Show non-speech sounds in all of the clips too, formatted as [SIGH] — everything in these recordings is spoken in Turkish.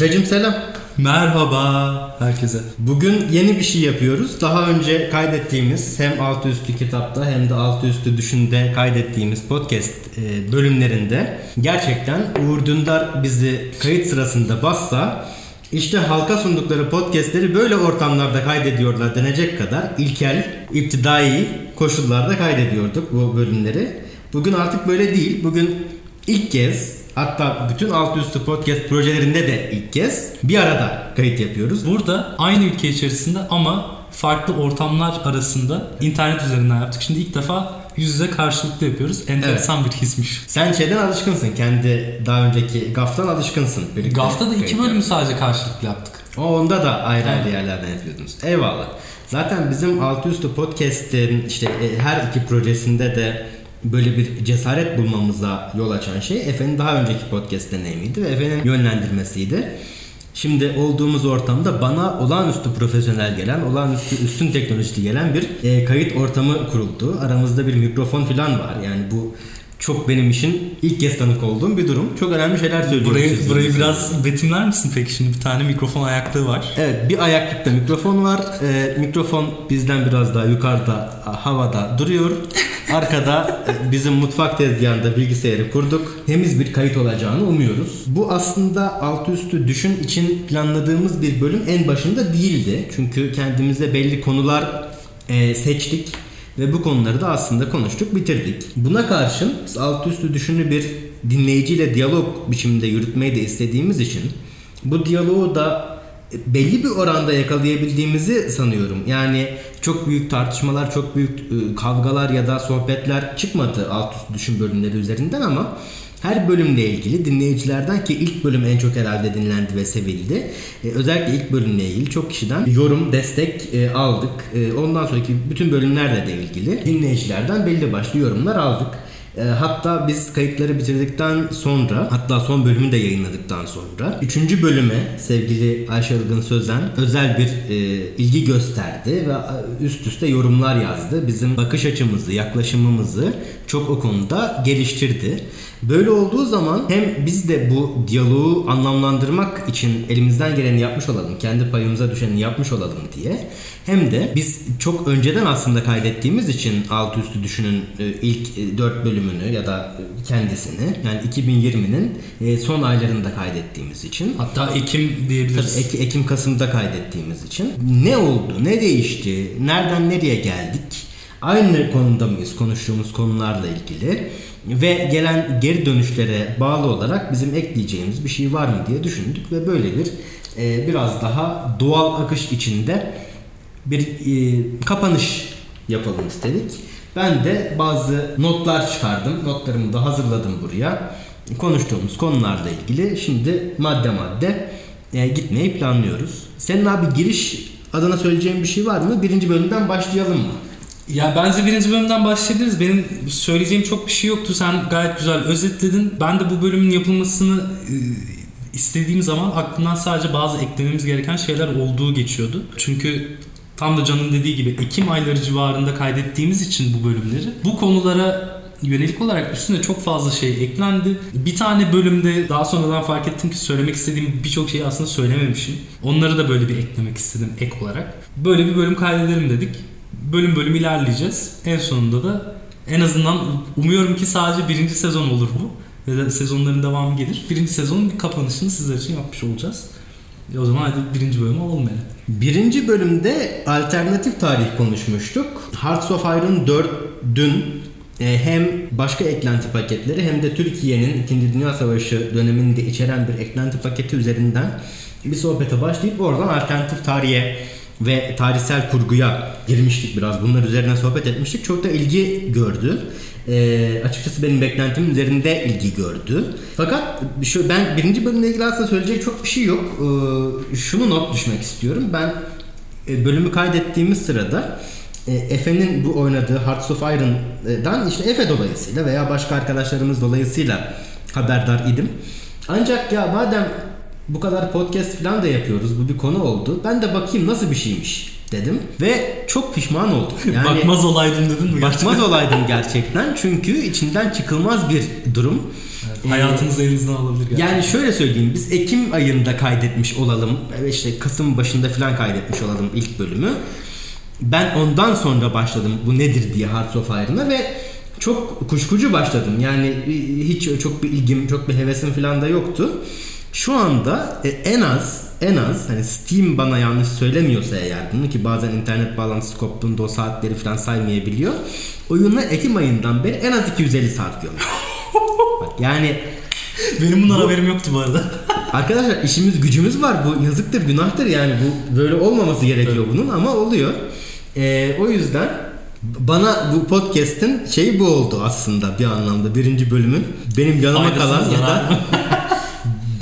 Efe'cim selam. Merhaba herkese. Bugün yeni bir şey yapıyoruz. Daha önce kaydettiğimiz hem altı üstü kitapta hem de altı üstü düşünde kaydettiğimiz podcast e, bölümlerinde gerçekten Uğur Dündar bizi kayıt sırasında bassa işte halka sundukları podcastleri böyle ortamlarda kaydediyorlar denecek kadar ilkel, iptidai koşullarda kaydediyorduk bu bölümleri. Bugün artık böyle değil. Bugün ilk kez hatta bütün altı üstü podcast projelerinde de ilk kez bir arada kayıt yapıyoruz. Burada aynı ülke içerisinde ama farklı ortamlar arasında internet üzerinden yaptık. Şimdi ilk defa yüz yüze karşılıklı yapıyoruz. Enteresan bir hismiş. Sen şeyden alışkınsın. Kendi daha önceki GAF'tan alışkınsın. Birlikte GAF'ta da iki bölümü yaptık. sadece karşılıklı yaptık. O onda da ayrı ayrı Evet. yerlerden yapıyordunuz. Eyvallah. Zaten bizim altı üstü podcast'in işte e, her iki projesinde de böyle bir cesaret bulmamıza yol açan şey Efe'nin daha önceki podcast deneyimiydi ve Efe'nin yönlendirmesiydi. Şimdi olduğumuz ortamda bana olağanüstü profesyonel gelen, olağanüstü üstün teknolojili gelen bir e, kayıt ortamı kuruldu. Aramızda bir mikrofon falan var. Yani bu çok benim için ilk kez tanık olduğum bir durum. Çok önemli şeyler söylüyoruz. Burayı, siz burayı biraz betimler misin peki? Şimdi bir tane mikrofon ayaklığı var. Evet bir ayaklıkta mikrofon var. Ee, mikrofon bizden biraz daha yukarıda havada duruyor. [LAUGHS] Arkada e, bizim mutfak tezgahında bilgisayarı kurduk. Temiz bir kayıt olacağını umuyoruz. Bu aslında altı üstü düşün için planladığımız bir bölüm en başında değildi. Çünkü kendimize belli konular e, seçtik. Ve bu konuları da aslında konuştuk, bitirdik. Buna karşın altı üstü düşünü bir dinleyiciyle diyalog biçiminde yürütmeyi de istediğimiz için bu diyaloğu da belli bir oranda yakalayabildiğimizi sanıyorum. Yani çok büyük tartışmalar, çok büyük e, kavgalar ya da sohbetler çıkmadı alt üst düşün bölümleri üzerinden ama her bölümle ilgili dinleyicilerden ki ilk bölüm en çok herhalde dinlendi ve sevildi. E, özellikle ilk bölümle ilgili çok kişiden yorum, destek e, aldık. E, ondan sonraki bütün bölümlerle de ilgili dinleyicilerden belli başlı yorumlar aldık. E, Hatta biz kayıtları bitirdikten sonra hatta son bölümü de yayınladıktan sonra 3. bölüme sevgili Ayşe Ilgın Sözen özel bir e, ilgi gösterdi ve e, üst üste yorumlar yazdı. Bizim bakış açımızı, yaklaşımımızı çok o konuda geliştirdi. Böyle olduğu zaman hem biz de bu diyaloğu anlamlandırmak için elimizden geleni yapmış olalım, kendi payımıza düşeni yapmış olalım diye hem de biz çok önceden aslında kaydettiğimiz için alt üstü düşünün e, ilk 4 bölümünü ya da e, kendisini yani 2020'nin e, son aylarında kaydettiğimiz için Hatta Ekim diyebiliriz. Tabii Ek- Ekim Kasım'da kaydettiğimiz için ne oldu, ne değişti, nereden nereye geldik? Aynı konuda mıyız konuştuğumuz konularla ilgili ve gelen geri dönüşlere bağlı olarak bizim ekleyeceğimiz bir şey var mı diye düşündük ve böyle bir e, biraz daha doğal akış içinde bir e, kapanış yapalım istedik. Ben de bazı notlar çıkardım. Notlarımı da hazırladım buraya. Konuştuğumuz konularla ilgili şimdi madde madde e, gitmeyi planlıyoruz. Senin abi giriş adına söyleyeceğin bir şey var mı? Birinci bölümden başlayalım mı? Ya bence birinci bölümden başlayabiliriz. Benim söyleyeceğim çok bir şey yoktu. Sen gayet güzel özetledin. Ben de bu bölümün yapılmasını e, istediğim zaman aklımdan sadece bazı eklememiz gereken şeyler olduğu geçiyordu. Çünkü tam da Can'ın dediği gibi Ekim ayları civarında kaydettiğimiz için bu bölümleri bu konulara yönelik olarak üstüne çok fazla şey eklendi. Bir tane bölümde daha sonradan fark ettim ki söylemek istediğim birçok şeyi aslında söylememişim. Onları da böyle bir eklemek istedim ek olarak. Böyle bir bölüm kaydedelim dedik. Bölüm bölüm ilerleyeceğiz. En sonunda da en azından umuyorum ki sadece birinci sezon olur bu. Ve de sezonların devamı gelir. Birinci sezonun bir kapanışını sizler için yapmış olacağız. E o zaman hadi birinci bölüme olmayalım. Birinci bölümde alternatif tarih konuşmuştuk. Hearts of Iron 4'dün e, hem başka eklenti paketleri hem de Türkiye'nin 2. Dünya Savaşı döneminde içeren bir eklenti paketi üzerinden bir sohbete başlayıp oradan alternatif tarihe ve tarihsel kurguya girmiştik biraz. Bunlar üzerine sohbet etmiştik. Çok da ilgi gördü. Ee, açıkçası benim beklentimin üzerinde ilgi gördü. Fakat şu ben birinci bölümle ilgili aslında söyleyecek çok bir şey yok. Ee, şunu not düşmek istiyorum. Ben e, bölümü kaydettiğimiz sırada e, Efe'nin bu oynadığı Hearts of Iron'dan işte Efe dolayısıyla veya başka arkadaşlarımız dolayısıyla haberdar idim. Ancak ya madem bu kadar podcast falan da yapıyoruz bu bir konu oldu. Ben de bakayım nasıl bir şeymiş dedim ve çok pişman oldum. [LAUGHS] Yani Bakmaz olaydım dedin mi? bakmaz [LAUGHS] olaydım gerçekten çünkü içinden çıkılmaz bir durum. Ee, Hayatınızı elinizden alabilir gerçekten. Yani şöyle söyleyeyim biz Ekim ayında kaydetmiş olalım işte Kasım başında falan kaydetmiş olalım ilk bölümü. Ben ondan sonra başladım bu nedir diye Hearts of Iron'a ve çok kuşkucu başladım. Yani hiç çok bir ilgim, çok bir hevesim falan da yoktu. Şu anda e, en az en az hani Steam bana yanlış söylemiyorsa eğer bunu ki bazen internet bağlantısı koptuğunda o saatleri falan saymayabiliyor. Oyuna Ekim ayından beri en az 250 saat. Bak yani Benim bundan Bu- haberim yoktu bu arada. [LAUGHS] Arkadaşlar işimiz gücümüz var. Bu yazıktır, günahtır yani. Bu böyle olmaması gerekiyor bunun ama oluyor. Ee, o yüzden bana bu podcast'in şeyi bu oldu aslında bir anlamda. Birinci bölümün benim yanıma Faydasız kalan ya da.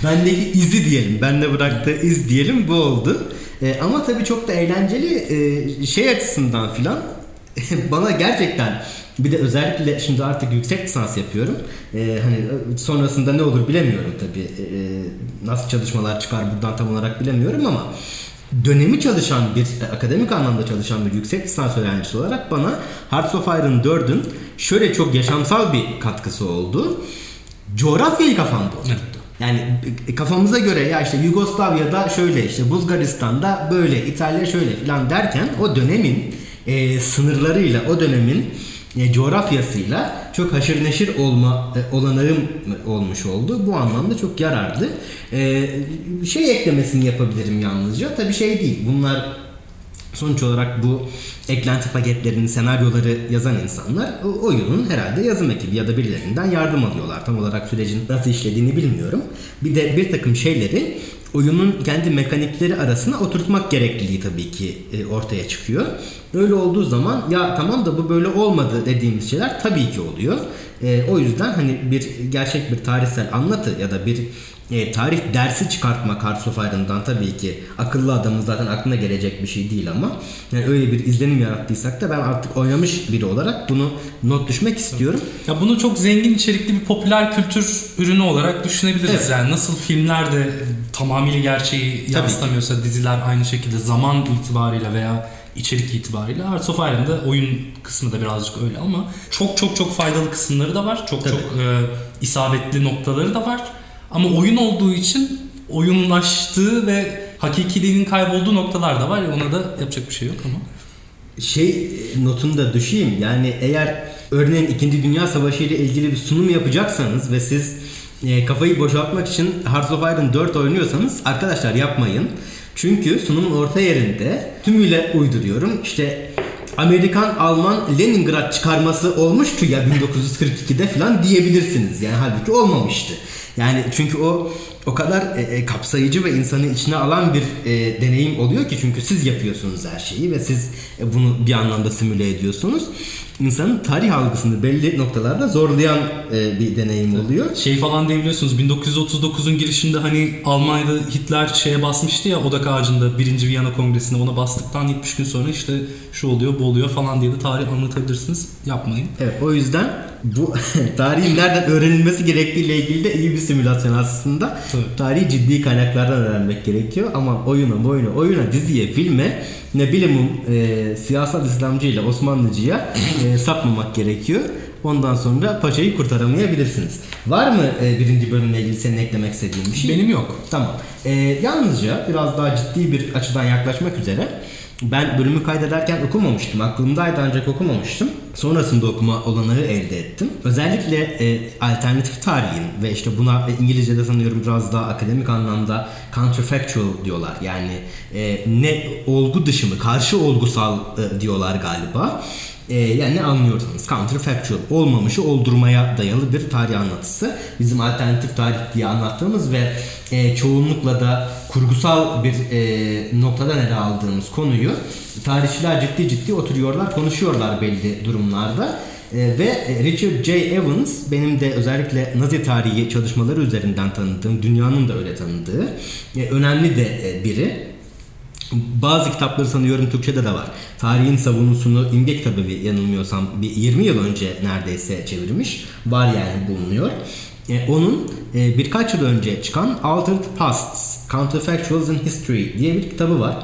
Bendeki izi diyelim. Bende bıraktığı iz diyelim bu oldu. Ee, ama tabii çok da eğlenceli e, şey açısından filan [LAUGHS] bana gerçekten bir de özellikle şimdi artık yüksek lisans yapıyorum. Ee, hani sonrasında ne olur bilemiyorum tabii. Ee, nasıl çalışmalar çıkar buradan tam olarak bilemiyorum ama dönemi çalışan bir e, akademik anlamda çalışan bir yüksek lisans öğrencisi olarak bana Hearts of Iron 4'ün şöyle çok yaşamsal bir katkısı oldu. Coğrafyayı kafamda oturttu. Yani e, kafamıza göre ya işte Yugoslavya'da şöyle işte Bulgaristan'da böyle İtalya şöyle falan derken o dönemin e, sınırlarıyla o dönemin e, coğrafyasıyla çok haşır neşir olma e, olanağım olmuş oldu. Bu anlamda çok yararlı. E, şey eklemesini yapabilirim yalnızca. Tabii şey değil. Bunlar Sonuç olarak bu eklenti paketlerinin senaryoları yazan insanlar oyunun herhalde yazım ekibi ya da birilerinden yardım alıyorlar. Tam olarak sürecin nasıl işlediğini bilmiyorum. Bir de bir takım şeyleri oyunun kendi mekanikleri arasına oturtmak gerekliliği tabii ki e, ortaya çıkıyor. Öyle olduğu zaman ya tamam da bu böyle olmadı dediğimiz şeyler tabii ki oluyor. E, o yüzden hani bir gerçek bir tarihsel anlatı ya da bir e, tarih dersi çıkartmak Hearts of Iron'dan tabii ki akıllı adamın zaten aklına gelecek bir şey değil ama yani öyle bir izlenim yarattıysak da ben artık oynamış biri olarak bunu not düşmek istiyorum. Ya bunu çok zengin içerikli bir popüler kültür ürünü olarak düşünebiliriz. Evet. Yani nasıl filmler de tamamıyla gerçeği yansıtamıyorsa diziler aynı şekilde zaman itibariyle veya içerik itibariyle Hearts of Iron'da oyun kısmı da birazcık öyle ama çok çok çok faydalı kısımları da var. Çok Tabii. çok e, isabetli noktaları da var. Ama oyun olduğu için oyunlaştığı ve hakikiliğinin kaybolduğu noktalar da var. Ona da yapacak bir şey yok ama. Şey notunu da düşeyim yani eğer örneğin 2. Dünya Savaşı ile ilgili bir sunum yapacaksanız ve siz e, kafayı boşaltmak için Hearts of Iron 4 oynuyorsanız arkadaşlar yapmayın. Çünkü sunumun orta yerinde tümüyle uyduruyorum işte Amerikan Alman Leningrad çıkarması olmuştu ya 1942'de falan diyebilirsiniz. Yani halbuki olmamıştı. Yani çünkü o o kadar e, e, kapsayıcı ve insanı içine alan bir e, deneyim oluyor ki çünkü siz yapıyorsunuz her şeyi ve siz e, bunu bir anlamda simüle ediyorsunuz. İnsanın tarih algısını belli noktalarda zorlayan e, bir deneyim oluyor. Şey falan diyebiliyorsunuz 1939'un girişinde hani Almanya'da Hitler şeye basmıştı ya odak ağacında 1. Viyana Kongresi'ne ona bastıktan 70 gün sonra işte şu oluyor bu oluyor falan diye de tarih anlatabilirsiniz. Yapmayın. Evet o yüzden bu [LAUGHS] tarihin nereden öğrenilmesi gerektiğiyle ilgili de iyi bir simülasyon aslında. Tabii. Tarihi ciddi kaynaklardan öğrenmek gerekiyor ama oyuna, oyuna, oyuna, diziye, filme ne bilimum e, siyasal İslamcıyla Osmanlıcıya e, sapmamak gerekiyor. Ondan sonra paçayı kurtaramayabilirsiniz. Var mı e, birinci bölümle ilgili senin eklemek istediğin bir şey? Benim yok. Tamam. Ee, yalnızca biraz daha ciddi bir açıdan yaklaşmak üzere ben bölümü kaydederken okumamıştım. Aklımdaydı ancak okumamıştım. Sonrasında okuma olanağı elde ettim. Özellikle e, alternatif tarihin ve işte buna e, İngilizce'de sanıyorum biraz daha akademik anlamda counterfactual diyorlar. Yani e, ne olgu dışı mı, karşı olgusal e, diyorlar galiba. E, yani ne anlıyorsanız counterfactual olmamışı oldurmaya dayalı bir tarih anlatısı. Bizim alternatif tarih diye anlattığımız ve e, çoğunlukla da kurgusal bir e, noktadan ele aldığımız konuyu tarihçiler ciddi ciddi oturuyorlar, konuşuyorlar belli durumlarda. E, ve Richard J. Evans benim de özellikle Nazi tarihi çalışmaları üzerinden tanıdığım, dünyanın da öyle tanıdığı e, önemli de e, biri. Bazı kitapları sanıyorum Türkçe'de de var. Tarihin savunusunu imge kitabı yanılmıyorsam bir 20 yıl önce neredeyse çevirmiş. Var yani bulunuyor. E, onun e, birkaç yıl önce çıkan Altered Pasts, Counterfactuals in History diye bir kitabı var.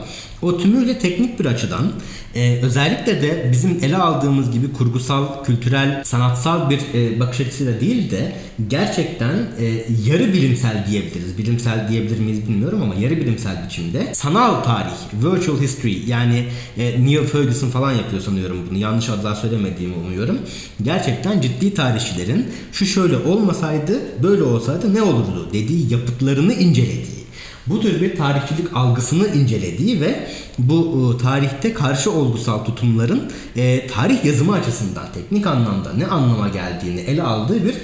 O tümüyle teknik bir açıdan e, özellikle de bizim ele aldığımız gibi kurgusal, kültürel, sanatsal bir e, bakış açısıyla değil de gerçekten e, yarı bilimsel diyebiliriz. Bilimsel diyebilir miyiz bilmiyorum ama yarı bilimsel biçimde sanal tarih, virtual history yani e, Neil Ferguson falan yapıyor sanıyorum bunu. Yanlış adlar söylemediğimi umuyorum. Gerçekten ciddi tarihçilerin şu şöyle olmasaydı, böyle olsaydı ne olurdu dediği yapıtlarını incelediği bu tür bir tarihçilik algısını incelediği ve bu e, tarihte karşı olgusal tutumların e, tarih yazımı açısından teknik anlamda ne anlama geldiğini ele aldığı bir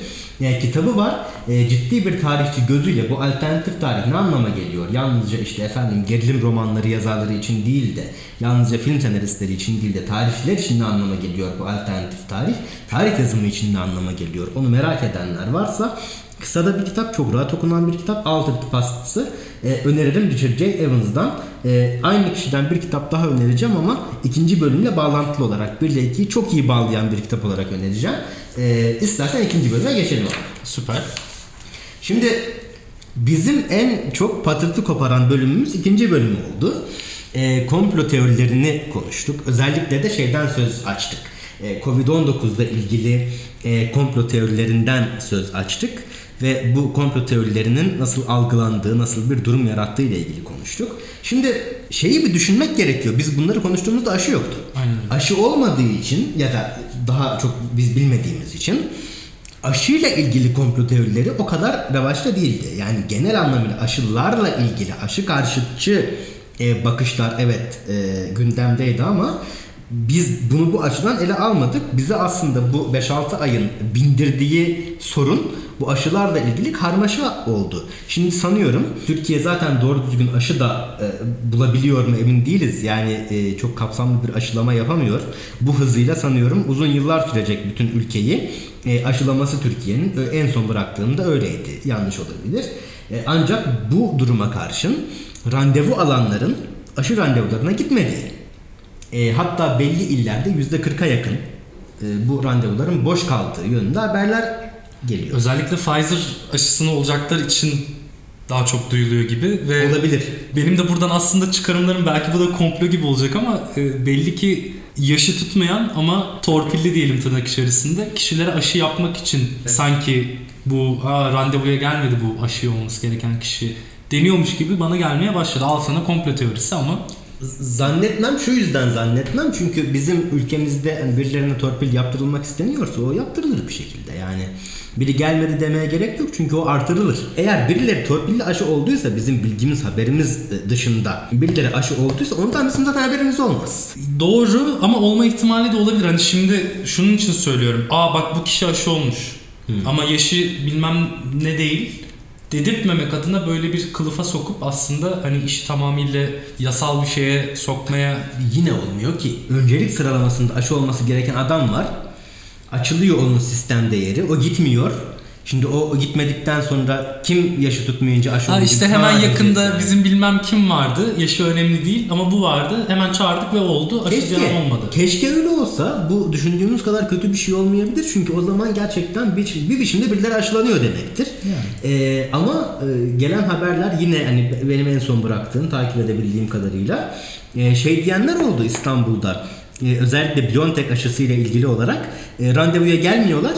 yani kitabı var. E, ciddi bir tarihçi gözüyle bu alternatif tarih ne anlama geliyor? Yalnızca işte efendim gerilim romanları yazarları için değil de yalnızca film senaristleri için değil de tarihçiler için ne anlama geliyor bu alternatif tarih? Tarih yazımı için ne anlama geliyor? Onu merak edenler varsa Kısa da bir kitap, çok rahat okunan bir kitap. Altered Past'sı. E, öneririm Richard J. Evans'dan. E, aynı kişiden bir kitap daha önereceğim ama ikinci bölümle bağlantılı olarak 1 ile 2'yi çok iyi bağlayan bir kitap olarak önereceğim. E, istersen ikinci bölüme geçelim. Süper. Şimdi bizim en çok patırtı koparan bölümümüz ikinci bölüm oldu. E, komplo teorilerini konuştuk. Özellikle de şeyden söz açtık. E, Covid-19'da ilgili e, komplo teorilerinden söz açtık ve bu komplo teorilerinin nasıl algılandığı, nasıl bir durum yarattığı ile ilgili konuştuk. Şimdi şeyi bir düşünmek gerekiyor. Biz bunları konuştuğumuzda aşı yoktu. Aynen. Aşı olmadığı için ya da daha çok biz bilmediğimiz için aşıyla ilgili komplo teorileri o kadar revaçta değildi. Yani genel anlamıyla aşılarla ilgili aşı karşıtçı e, bakışlar evet e, gündemdeydi ama biz bunu bu açıdan ele almadık. Bize aslında bu 5-6 ayın bindirdiği sorun bu aşılarla ilgili karmaşa oldu. Şimdi sanıyorum Türkiye zaten doğru düzgün aşı da e, bulabiliyor mu emin değiliz. Yani e, çok kapsamlı bir aşılama yapamıyor. Bu hızıyla sanıyorum uzun yıllar sürecek bütün ülkeyi. E, aşılaması Türkiye'nin e, en son bıraktığında öyleydi. Yanlış olabilir. E, ancak bu duruma karşın randevu alanların aşı randevularına gitmediği e, hatta belli illerde %40'a yakın e, bu randevuların boş kaldığı yönünde haberler geliyor. Özellikle Pfizer aşısını olacaklar için daha çok duyuluyor gibi ve Olabilir. benim de buradan aslında çıkarımlarım belki bu da komplo gibi olacak ama e, belli ki yaşı tutmayan ama torpilli diyelim tırnak içerisinde kişilere aşı yapmak için sanki bu Aa, randevuya gelmedi bu aşı olması gereken kişi deniyormuş gibi bana gelmeye başladı. Al sana komplo teorisi ama Zannetmem şu yüzden zannetmem çünkü bizim ülkemizde hani birilerine torpil yaptırılmak isteniyorsa o yaptırılır bir şekilde yani. Biri gelmedi demeye gerek yok çünkü o artırılır. Eğer birileri torpilli aşı olduysa bizim bilgimiz haberimiz dışında birileri aşı olduysa ondan bizim zaten haberimiz olmaz. Doğru ama olma ihtimali de olabilir. Hani şimdi şunun için söylüyorum. Aa bak bu kişi aşı olmuş. Ama yaşı bilmem ne değil. Dedirtmemek adına böyle bir kılıfa sokup aslında hani işi tamamıyla yasal bir şeye sokmaya Yine olmuyor ki. Öncelik sıralamasında aşı olması gereken adam var. Açılıyor onun sistem değeri. O gitmiyor. Şimdi o, gitmedikten sonra kim yaşı tutmayınca aşı oldu işte hemen yakında yani. bizim bilmem kim vardı. Yaşı önemli değil ama bu vardı. Hemen çağırdık ve oldu. Aşı Keşke, olmadı. keşke öyle olsa bu düşündüğümüz kadar kötü bir şey olmayabilir. Çünkü o zaman gerçekten bir, bir biçimde birileri aşılanıyor demektir. Ee, ama e, gelen haberler yine hani benim en son bıraktığım takip edebildiğim kadarıyla e, şey diyenler oldu İstanbul'da. E, özellikle Biontech aşısıyla ilgili olarak randevuya gelmiyorlar.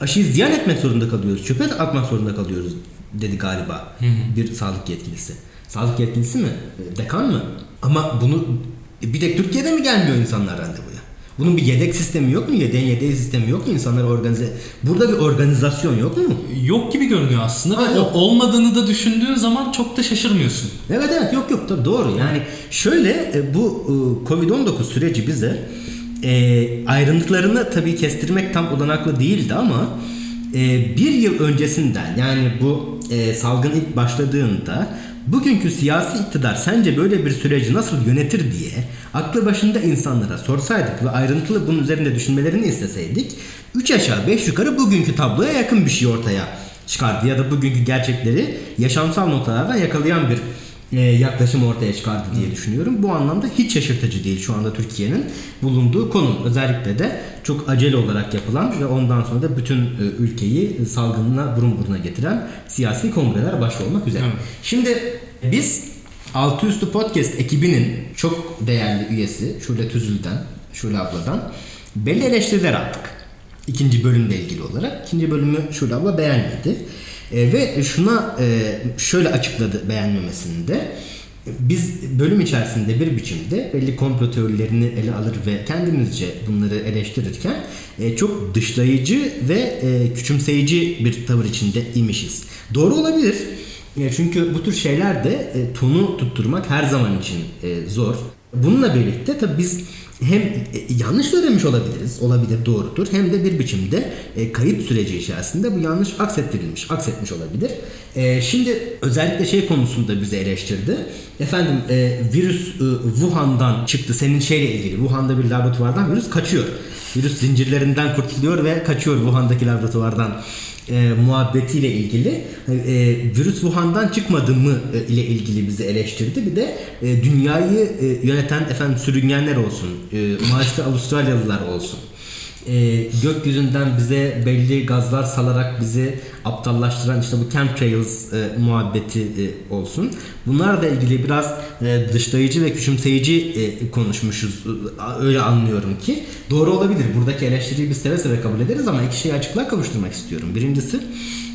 Aşıyı ziyan etmek zorunda kalıyoruz. Çöpe atmak zorunda kalıyoruz dedi galiba bir sağlık yetkilisi. Sağlık yetkilisi mi? E, Dekan mı? Ama bunu e, bir tek Türkiye'de mi gelmiyor insanlar randevuya? Bunun bir yedek sistemi yok mu? Yedeğin yedeği sistemi yok mu? İnsanlar organize... Burada bir organizasyon yok mu? Yok gibi görünüyor aslında ve yok. o olmadığını da düşündüğün zaman çok da şaşırmıyorsun. Evet evet yok yok tabii doğru. Yani şöyle e, bu e, Covid-19 süreci bize e, ayrıntılarını tabii kestirmek tam olanaklı değildi ama e, bir yıl öncesinden yani bu e, salgın ilk başladığında bugünkü siyasi iktidar sence böyle bir süreci nasıl yönetir diye aklı başında insanlara sorsaydık ve ayrıntılı bunun üzerinde düşünmelerini isteseydik 3 aşağı 5 yukarı bugünkü tabloya yakın bir şey ortaya çıkardı ya da bugünkü gerçekleri yaşamsal noktalardan yakalayan bir yaklaşım ortaya çıkardı diye düşünüyorum. Bu anlamda hiç şaşırtıcı değil şu anda Türkiye'nin bulunduğu konum. Özellikle de çok acele olarak yapılan ve ondan sonra da bütün e, ülkeyi salgınına burun buruna getiren siyasi kongreler başta olmak üzere. Evet. Şimdi biz Altı Üstü Podcast ekibinin çok değerli üyesi Şule Tüzül'den, Şule abladan belli eleştiriler aldık. İkinci bölümle ilgili olarak. İkinci bölümü Şule abla beğenmedi. E, ve şuna e, şöyle açıkladı beğenmemesini de. Biz bölüm içerisinde bir biçimde belli komplo teorilerini ele alır ve kendimizce bunları eleştirirken e, çok dışlayıcı ve e, küçümseyici bir tavır içinde imişiz. Doğru olabilir. E, çünkü bu tür şeyler de e, tonu tutturmak her zaman için e, zor. Bununla birlikte tabii biz hem e, yanlış söylemiş olabiliriz, olabilir doğrudur. Hem de bir biçimde e, kayıt süreci içerisinde bu yanlış aksettirilmiş, aksetmiş olabilir. E, şimdi özellikle şey konusunda bizi eleştirdi. Efendim e, virüs Wuhan'dan çıktı. Senin şeyle ilgili Wuhan'da bir laboratuvardan virüs kaçıyor. Virüs zincirlerinden kurtuluyor ve kaçıyor Wuhan'daki laboratuvardan e, muhabbetiyle ilgili e, virüs Wuhan'dan çıkmadı mı e, ile ilgili bizi eleştirdi. Bir de e, dünyayı e, yöneten efendim sürüngenler olsun, e, maaşlı Avustralyalılar olsun. E, gökyüzünden bize belli gazlar salarak bizi aptallaştıran işte bu chemtrails e, muhabbeti e, olsun. Bunlarla ilgili biraz e, dışlayıcı ve küçümseyici e, konuşmuşuz. E, öyle anlıyorum ki. Doğru olabilir. Buradaki eleştiriyi biz seve seve kabul ederiz ama iki şeyi açıklığa kavuşturmak istiyorum. Birincisi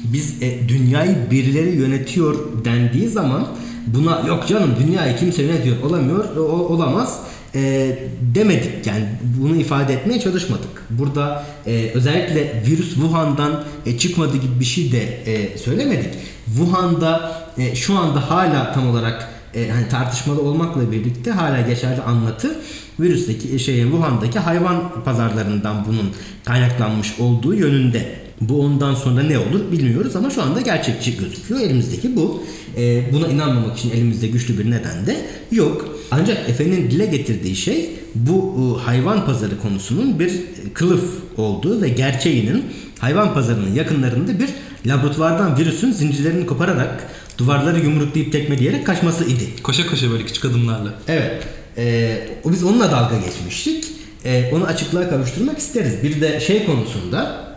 biz e, dünyayı birileri yönetiyor dendiği zaman buna yok canım dünyayı kimse yönetiyor olamıyor o, olamaz e, demedik yani bunu ifade etmeye çalışmadık. Burada e, özellikle virüs Wuhan'dan e, çıkmadı gibi bir şey de e, söylemedik. Wuhan'da e, şu anda hala tam olarak e, hani tartışmalı olmakla birlikte hala geçerli anlatı virüsteki şeyin Wuhan'daki hayvan pazarlarından bunun kaynaklanmış olduğu yönünde. Bu ondan sonra ne olur bilmiyoruz ama şu anda gerçekçi gözüküyor. Elimizdeki bu. E, buna inanmamak için elimizde güçlü bir neden de yok. Ancak Efe'nin dile getirdiği şey bu e, hayvan pazarı konusunun bir kılıf olduğu ve gerçeğinin hayvan pazarının yakınlarında bir laboratuvardan virüsün zincirlerini kopararak duvarları yumruklayıp tekmeleyerek kaçması idi. Koşa koşa böyle küçük adımlarla. Evet. E, biz onunla dalga geçmiştik. E, onu açıklığa kavuşturmak isteriz. Bir de şey konusunda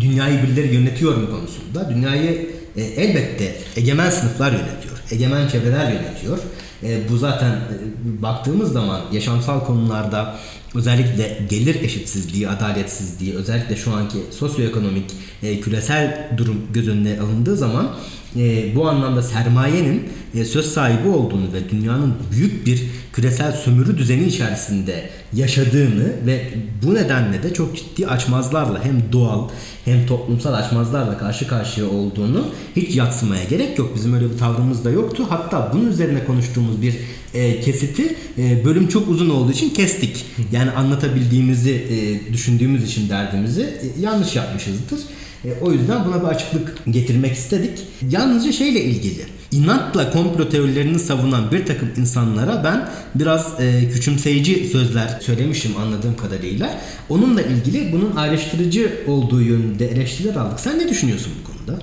dünyayı birileri yönetiyor mu konusunda. Dünyayı e, elbette egemen sınıflar yönetiyor. Egemen çevreler yönetiyor. E, bu zaten e, baktığımız zaman yaşamsal konularda özellikle gelir eşitsizliği, adaletsizliği, özellikle şu anki sosyoekonomik e, küresel durum göz önüne alındığı zaman e, bu anlamda sermayenin e, söz sahibi olduğunu ve dünyanın büyük bir küresel sömürü düzeni içerisinde yaşadığını ve bu nedenle de çok ciddi açmazlarla hem doğal hem toplumsal açmazlarla karşı karşıya olduğunu hiç yatsımaya gerek yok. Bizim öyle bir tavrımız da yoktu. Hatta bunun üzerine konuştuğumuz bir e, kesiti e, bölüm çok uzun olduğu için kestik. Yani anlatabildiğimizi e, düşündüğümüz için derdimizi e, yanlış yapmışızdır. E, o yüzden buna bir açıklık getirmek istedik. Yalnızca şeyle ilgili. İnatla komplo teorilerini savunan bir takım insanlara ben biraz e, küçümseyici sözler söylemişim anladığım kadarıyla. Onunla ilgili bunun ayrıştırıcı olduğu yönünde eleştiriler aldık. Sen ne düşünüyorsun bu konuda?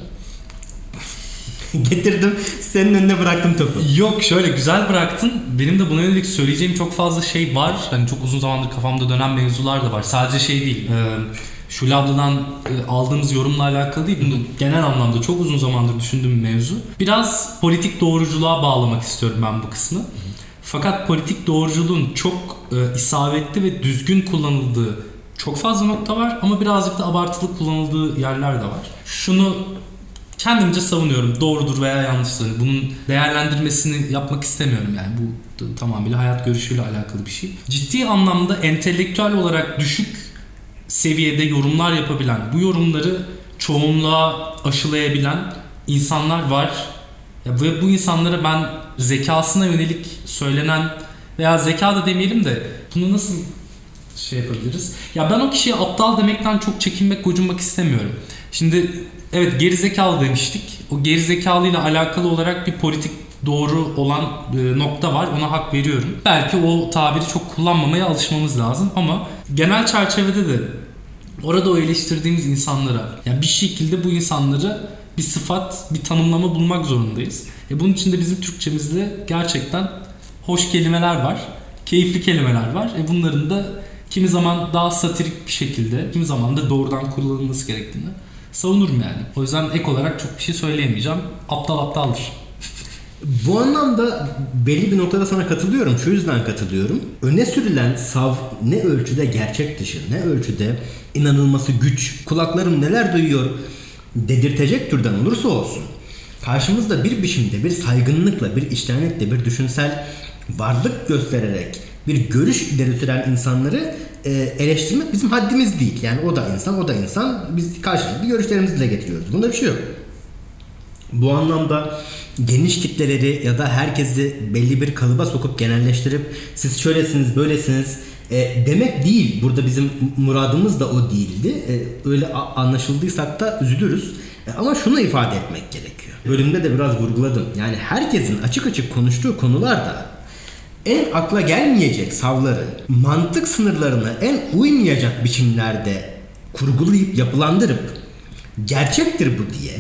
[LAUGHS] Getirdim senin önüne bıraktım topu. Yok şöyle güzel bıraktın. Benim de buna yönelik söyleyeceğim çok fazla şey var. Hani çok uzun zamandır kafamda dönen mevzular da var. Sadece şey değil. E, Şule abladan e, aldığımız yorumla alakalı değil. Bunu genel anlamda çok uzun zamandır düşündüğüm mevzu. Biraz politik doğruculuğa bağlamak istiyorum ben bu kısmı. Fakat politik doğruculuğun çok e, isabetli ve düzgün kullanıldığı çok fazla nokta var ama birazcık da abartılı kullanıldığı yerler de var. Şunu kendimce savunuyorum. Doğrudur veya yanlıştır. Bunun değerlendirmesini yapmak istemiyorum yani. Bu tamamıyla hayat görüşüyle alakalı bir şey. Ciddi anlamda entelektüel olarak düşük seviyede yorumlar yapabilen, bu yorumları çoğunluğa aşılayabilen insanlar var. Ve bu insanlara ben zekasına yönelik söylenen veya zeka da demeyelim de bunu nasıl şey yapabiliriz? Ya ben o kişiye aptal demekten çok çekinmek, gocunmak istemiyorum. Şimdi evet geri zekalı demiştik. O geri zekalı alakalı olarak bir politik doğru olan e, nokta var. Ona hak veriyorum. Belki o tabiri çok kullanmamaya alışmamız lazım ama genel çerçevede de orada o eleştirdiğimiz insanlara yani bir şekilde bu insanları bir sıfat, bir tanımlama bulmak zorundayız. E bunun için de bizim Türkçemizde gerçekten hoş kelimeler var. Keyifli kelimeler var. E bunların da kimi zaman daha satirik bir şekilde, kimi zaman da doğrudan kullanılması gerektiğini savunurum yani. O yüzden ek olarak çok bir şey söyleyemeyeceğim. Aptal aptaldır. Bu anlamda belli bir noktada sana katılıyorum. Şu yüzden katılıyorum. Öne sürülen sav ne ölçüde gerçek dışı, ne ölçüde inanılması güç, kulaklarım neler duyuyor dedirtecek türden olursa olsun. Karşımızda bir biçimde bir saygınlıkla, bir içtenlikle, bir düşünsel varlık göstererek bir görüş ileri süren insanları e, eleştirmek bizim haddimiz değil. Yani o da insan, o da insan. Biz karşılıklı görüşlerimizi dile getiriyoruz. Bunda bir şey yok. Bu anlamda geniş kitleleri ya da herkesi belli bir kalıba sokup genelleştirip siz şöylesiniz, böylesiniz e, demek değil. Burada bizim muradımız da o değildi. E, öyle anlaşıldıysak da üzülürüz. E, ama şunu ifade etmek gerekiyor. Bölümde de biraz vurguladım. Yani herkesin açık açık konuştuğu konularda en akla gelmeyecek savları mantık sınırlarına en uymayacak biçimlerde kurgulayıp yapılandırıp gerçektir bu diye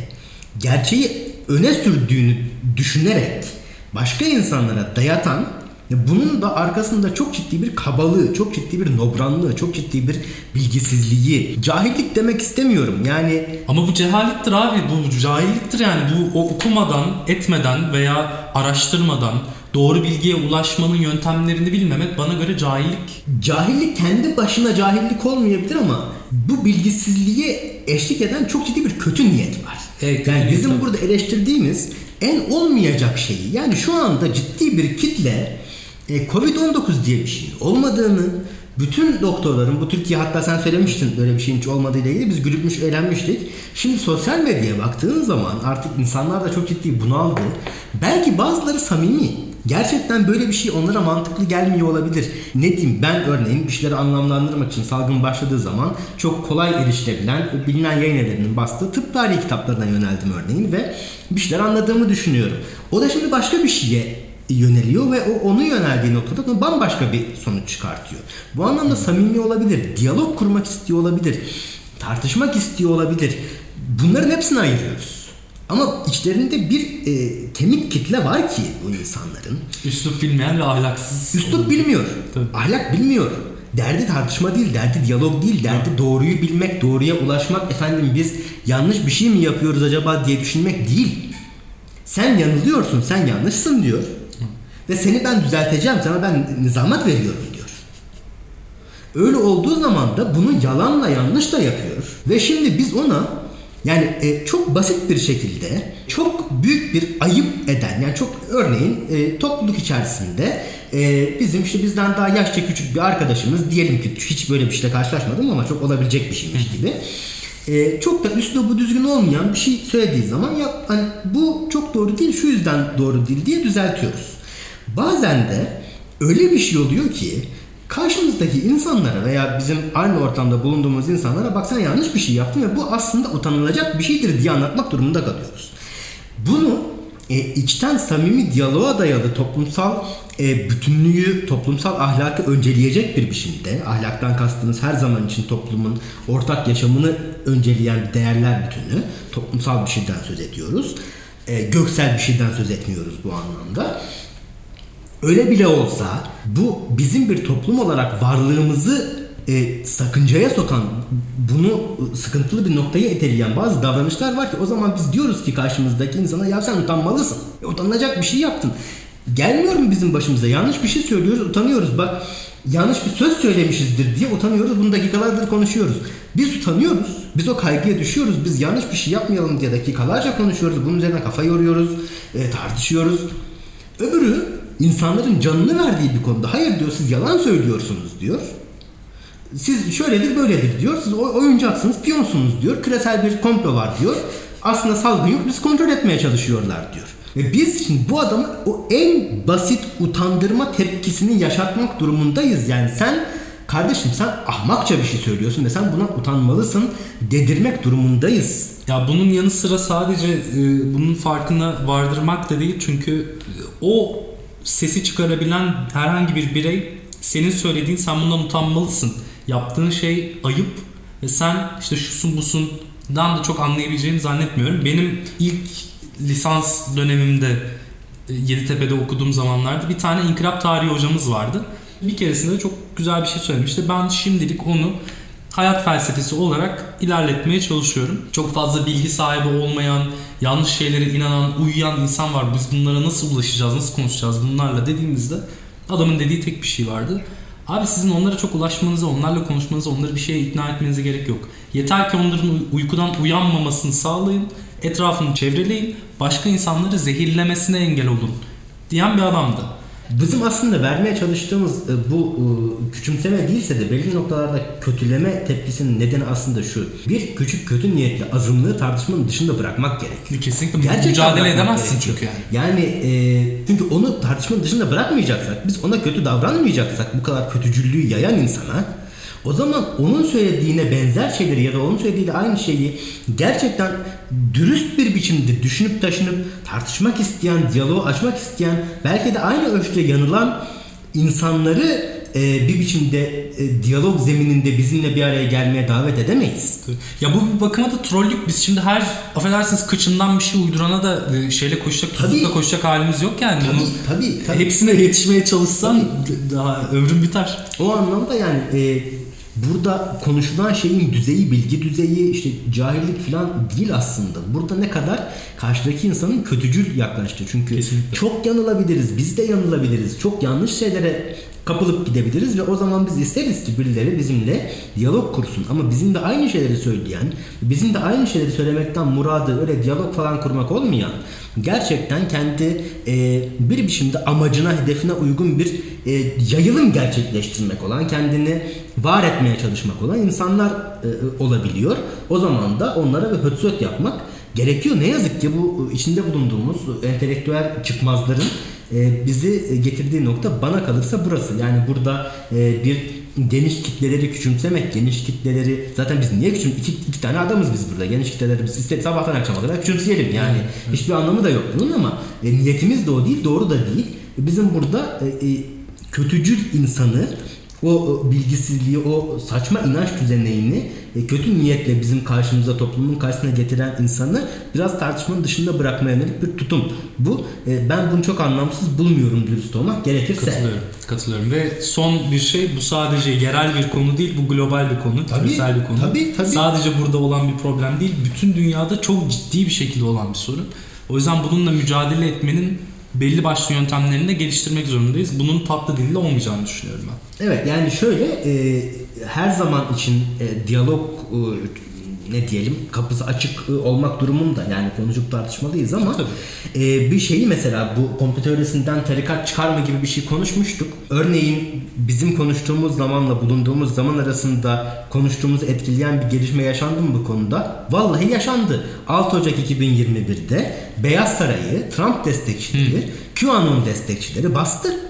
gerçeği öne sürdüğünü düşünerek başka insanlara dayatan bunun da arkasında çok ciddi bir kabalığı, çok ciddi bir nobranlığı, çok ciddi bir bilgisizliği. Cahillik demek istemiyorum yani. Ama bu cehalettir abi. Bu cahilliktir yani. Bu o okumadan, etmeden veya araştırmadan doğru bilgiye ulaşmanın yöntemlerini bilmemek bana göre cahillik. Cahillik kendi başına cahillik olmayabilir ama bu bilgisizliğe eşlik eden çok ciddi bir kötü niyet var. Evet, yani bizim tabii. burada eleştirdiğimiz en olmayacak şeyi yani şu anda ciddi bir kitle e, Covid-19 diye bir şey olmadığını bütün doktorların bu Türkiye hatta sen söylemiştin böyle bir şeyin hiç olmadığıyla ilgili biz gülüpmüş eğlenmiştik. Şimdi sosyal medyaya baktığın zaman artık insanlar da çok ciddi bunaldı. Belki bazıları samimi. Gerçekten böyle bir şey onlara mantıklı gelmiyor olabilir. Ne diyeyim ben örneğin bir şeyleri anlamlandırmak için salgın başladığı zaman çok kolay erişilebilen bilinen yayın evlerinin bastığı tıp tarihi kitaplarına yöneldim örneğin ve bir şeyler anladığımı düşünüyorum. O da şimdi başka bir şeye yöneliyor ve o onu yöneldiği noktada bambaşka bir sonuç çıkartıyor. Bu anlamda samimi olabilir, diyalog kurmak istiyor olabilir, tartışmak istiyor olabilir. Bunların hepsini ayırıyoruz. Ama içlerinde bir e, kemik kitle var ki bu insanların. Üslup bilmeyen ve ahlaksız. Üslup bilmiyor. Tabii. Ahlak bilmiyor. Derdi tartışma değil, derdi diyalog değil, derdi ha. doğruyu bilmek, doğruya ulaşmak. Efendim biz yanlış bir şey mi yapıyoruz acaba diye düşünmek değil. Sen yanılıyorsun, sen yanlışsın diyor. Ve seni ben düzelteceğim, sana ben nizamet veriyorum diyor. Öyle olduğu zaman da bunu yalanla yanlışla yapıyor. Ve şimdi biz ona yani e, çok basit bir şekilde çok büyük bir ayıp eden yani çok örneğin e, topluluk içerisinde e, bizim işte bizden daha yaşça küçük bir arkadaşımız diyelim ki hiç böyle bir şeyle karşılaşmadım ama çok olabilecek bir şeymiş gibi. E, çok da üslubu düzgün olmayan bir şey söylediği zaman ya hani bu çok doğru değil şu yüzden doğru değil diye düzeltiyoruz. Bazen de öyle bir şey oluyor ki karşımızdaki insanlara veya bizim aynı ortamda bulunduğumuz insanlara bak sen yanlış bir şey yaptın ve bu aslında utanılacak bir şeydir diye anlatmak durumunda kalıyoruz. Bunu e, içten samimi diyaloğa dayalı toplumsal e, bütünlüğü, toplumsal ahlakı önceleyecek bir biçimde, ahlaktan kastımız her zaman için toplumun ortak yaşamını önceleyen değerler bütünü, toplumsal bir şeyden söz ediyoruz. E, göksel bir şeyden söz etmiyoruz bu anlamda Öyle bile olsa bu bizim bir toplum olarak varlığımızı e, sakıncaya sokan, bunu sıkıntılı bir noktaya eteleyen bazı davranışlar var ki o zaman biz diyoruz ki karşımızdaki insana ya sen utanmalısın. E, utanılacak bir şey yaptın. Gelmiyor mu bizim başımıza? Yanlış bir şey söylüyoruz, utanıyoruz. Bak yanlış bir söz söylemişizdir diye utanıyoruz. Bunu dakikalardır konuşuyoruz. Biz utanıyoruz. Biz o kaygıya düşüyoruz. Biz yanlış bir şey yapmayalım diye dakikalarca konuşuyoruz. Bunun üzerine kafa yoruyoruz, e, tartışıyoruz. Öbürü insanların canını verdiği bir konuda hayır diyor siz yalan söylüyorsunuz diyor. Siz şöyledir böyledir diyor. Siz oyuncaksınız, piyonsunuz diyor. Küresel bir komplo var diyor. Aslında salgın yok. Biz kontrol etmeye çalışıyorlar diyor. Ve biz şimdi bu adamı o en basit utandırma tepkisini yaşatmak durumundayız. Yani sen kardeşim sen ahmakça bir şey söylüyorsun ve sen buna utanmalısın dedirmek durumundayız. Ya bunun yanı sıra sadece e, bunun farkına vardırmak da değil çünkü o sesi çıkarabilen herhangi bir birey senin söylediğin sen bundan utanmalısın. Yaptığın şey ayıp ve sen işte şusun busundan da çok anlayabileceğini zannetmiyorum. Benim ilk lisans dönemimde e, Yeditepe'de okuduğum zamanlarda bir tane inkılap tarihi hocamız vardı. Bir keresinde çok güzel bir şey söylemişti. Ben şimdilik onu hayat felsefesi olarak ilerletmeye çalışıyorum. Çok fazla bilgi sahibi olmayan, yanlış şeylere inanan, uyuyan insan var. Biz bunlara nasıl ulaşacağız, nasıl konuşacağız bunlarla dediğimizde adamın dediği tek bir şey vardı. Abi sizin onlara çok ulaşmanıza, onlarla konuşmanıza, onları bir şeye ikna etmenize gerek yok. Yeter ki onların uykudan uyanmamasını sağlayın, etrafını çevreleyin, başka insanları zehirlemesine engel olun diyen bir adamdı. Bizim aslında vermeye çalıştığımız e, bu e, küçümseme değilse de belli noktalarda kötüleme tepkisinin nedeni aslında şu. Bir küçük kötü niyetli azınlığı tartışmanın dışında bırakmak gerekiyor. Kesinlikle Gerçekten mücadele edemezsin gerekiyor. çünkü yani. Yani e, çünkü onu tartışmanın dışında bırakmayacaksak, biz ona kötü davranmayacaksak bu kadar kötücüllüğü yayan insana o zaman onun söylediğine benzer şeyleri ya da onun söylediğiyle aynı şeyi gerçekten dürüst bir biçimde düşünüp taşınıp tartışmak isteyen, diyaloğu açmak isteyen, belki de aynı ölçüde yanılan insanları e, bir biçimde e, diyalog zemininde bizimle bir araya gelmeye davet edemeyiz. Ya bu bir bakıma da trollük. Biz şimdi her affedersiniz kıçından bir şey uydurana da e, şeyle koşacak, tuzlukla Tabii. koşacak halimiz yok yani. Tabii, Bunu tabii, tabii. Hepsine yetişmeye çalışsan daha ömrün biter. O anlamda yani e, burada konuşulan şeyin düzeyi, bilgi düzeyi, işte cahillik falan değil aslında. Burada ne kadar karşıdaki insanın kötücül yaklaştı. Çünkü Kesinlikle. çok yanılabiliriz, biz de yanılabiliriz. Çok yanlış şeylere kapılıp gidebiliriz ve o zaman biz isteriz ki birileri bizimle diyalog kursun. Ama bizim de aynı şeyleri söyleyen, bizim de aynı şeyleri söylemekten muradı öyle diyalog falan kurmak olmayan, gerçekten kendi e, bir biçimde amacına, hedefine uygun bir e, yayılım gerçekleştirmek olan, kendini var etmeye çalışmak olan insanlar e, olabiliyor. O zaman da onlara bir hötsöt yapmak gerekiyor. Ne yazık ki bu içinde bulunduğumuz entelektüel çıkmazların e, bizi getirdiği nokta bana kalırsa burası. Yani burada e, bir geniş kitleleri küçümsemek, geniş kitleleri zaten biz niye küçüm iki, iki tane adamız biz burada. Geniş kitleleri biz istedik sabahtan akşama kadar küçümseyelim yani. Hiçbir anlamı da yok bunun ama e, niyetimiz de o değil, doğru da değil. Bizim burada e, e, kötücül insanı o bilgisizliği, o saçma inanç düzenlerini e, kötü niyetle bizim karşımıza, toplumun karşısına getiren insanı biraz tartışmanın dışında bırakmaya yönelik bir tutum. Bu e, ben bunu çok anlamsız bulmuyorum dürüst olmak gerekirse. Katılıyorum. Katılıyorum ve son bir şey bu sadece yerel bir konu değil bu global bir konu, Tabii, küresel bir konu. tabii, tabii. Sadece burada olan bir problem değil, bütün dünyada çok ciddi bir şekilde olan bir sorun. O yüzden bununla mücadele etmenin belli başlı yöntemlerini de geliştirmek zorundayız. Bunun tatlı dille olmayacağını düşünüyorum ben. Evet yani şöyle e, her zaman için e, diyalog e, ne diyelim kapısı açık e, olmak durumunda yani konuşup tartışmalıyız ama e, bir şeyi mesela bu komplo teorisinden tarikat çıkarma gibi bir şey konuşmuştuk. Örneğin bizim konuştuğumuz zamanla bulunduğumuz zaman arasında konuştuğumuzu etkileyen bir gelişme yaşandı mı bu konuda? Vallahi yaşandı. 6 Ocak 2021'de Beyaz Sarayı Trump destekçileri, QAnon destekçileri bastı.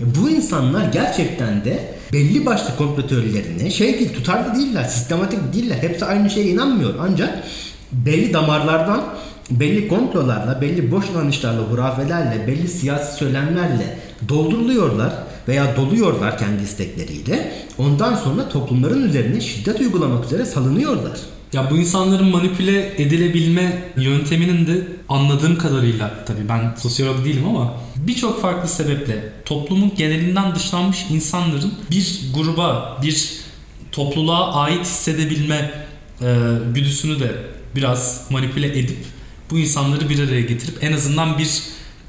Bu insanlar gerçekten de belli başlı komplo teorilerine şey değil, tutarlı değiller, sistematik değiller. Hepsi aynı şeye inanmıyor. Ancak belli damarlardan, belli komplolarla, belli boş inanışlarla, hurafelerle, belli siyasi söylemlerle dolduruluyorlar veya doluyorlar kendi istekleriyle. Ondan sonra toplumların üzerine şiddet uygulamak üzere salınıyorlar. Ya bu insanların manipüle edilebilme yönteminin de anladığım kadarıyla tabii ben sosyolog değilim ama birçok farklı sebeple toplumun genelinden dışlanmış insanların bir gruba, bir topluluğa ait hissedebilme e, güdüsünü de biraz manipüle edip bu insanları bir araya getirip en azından bir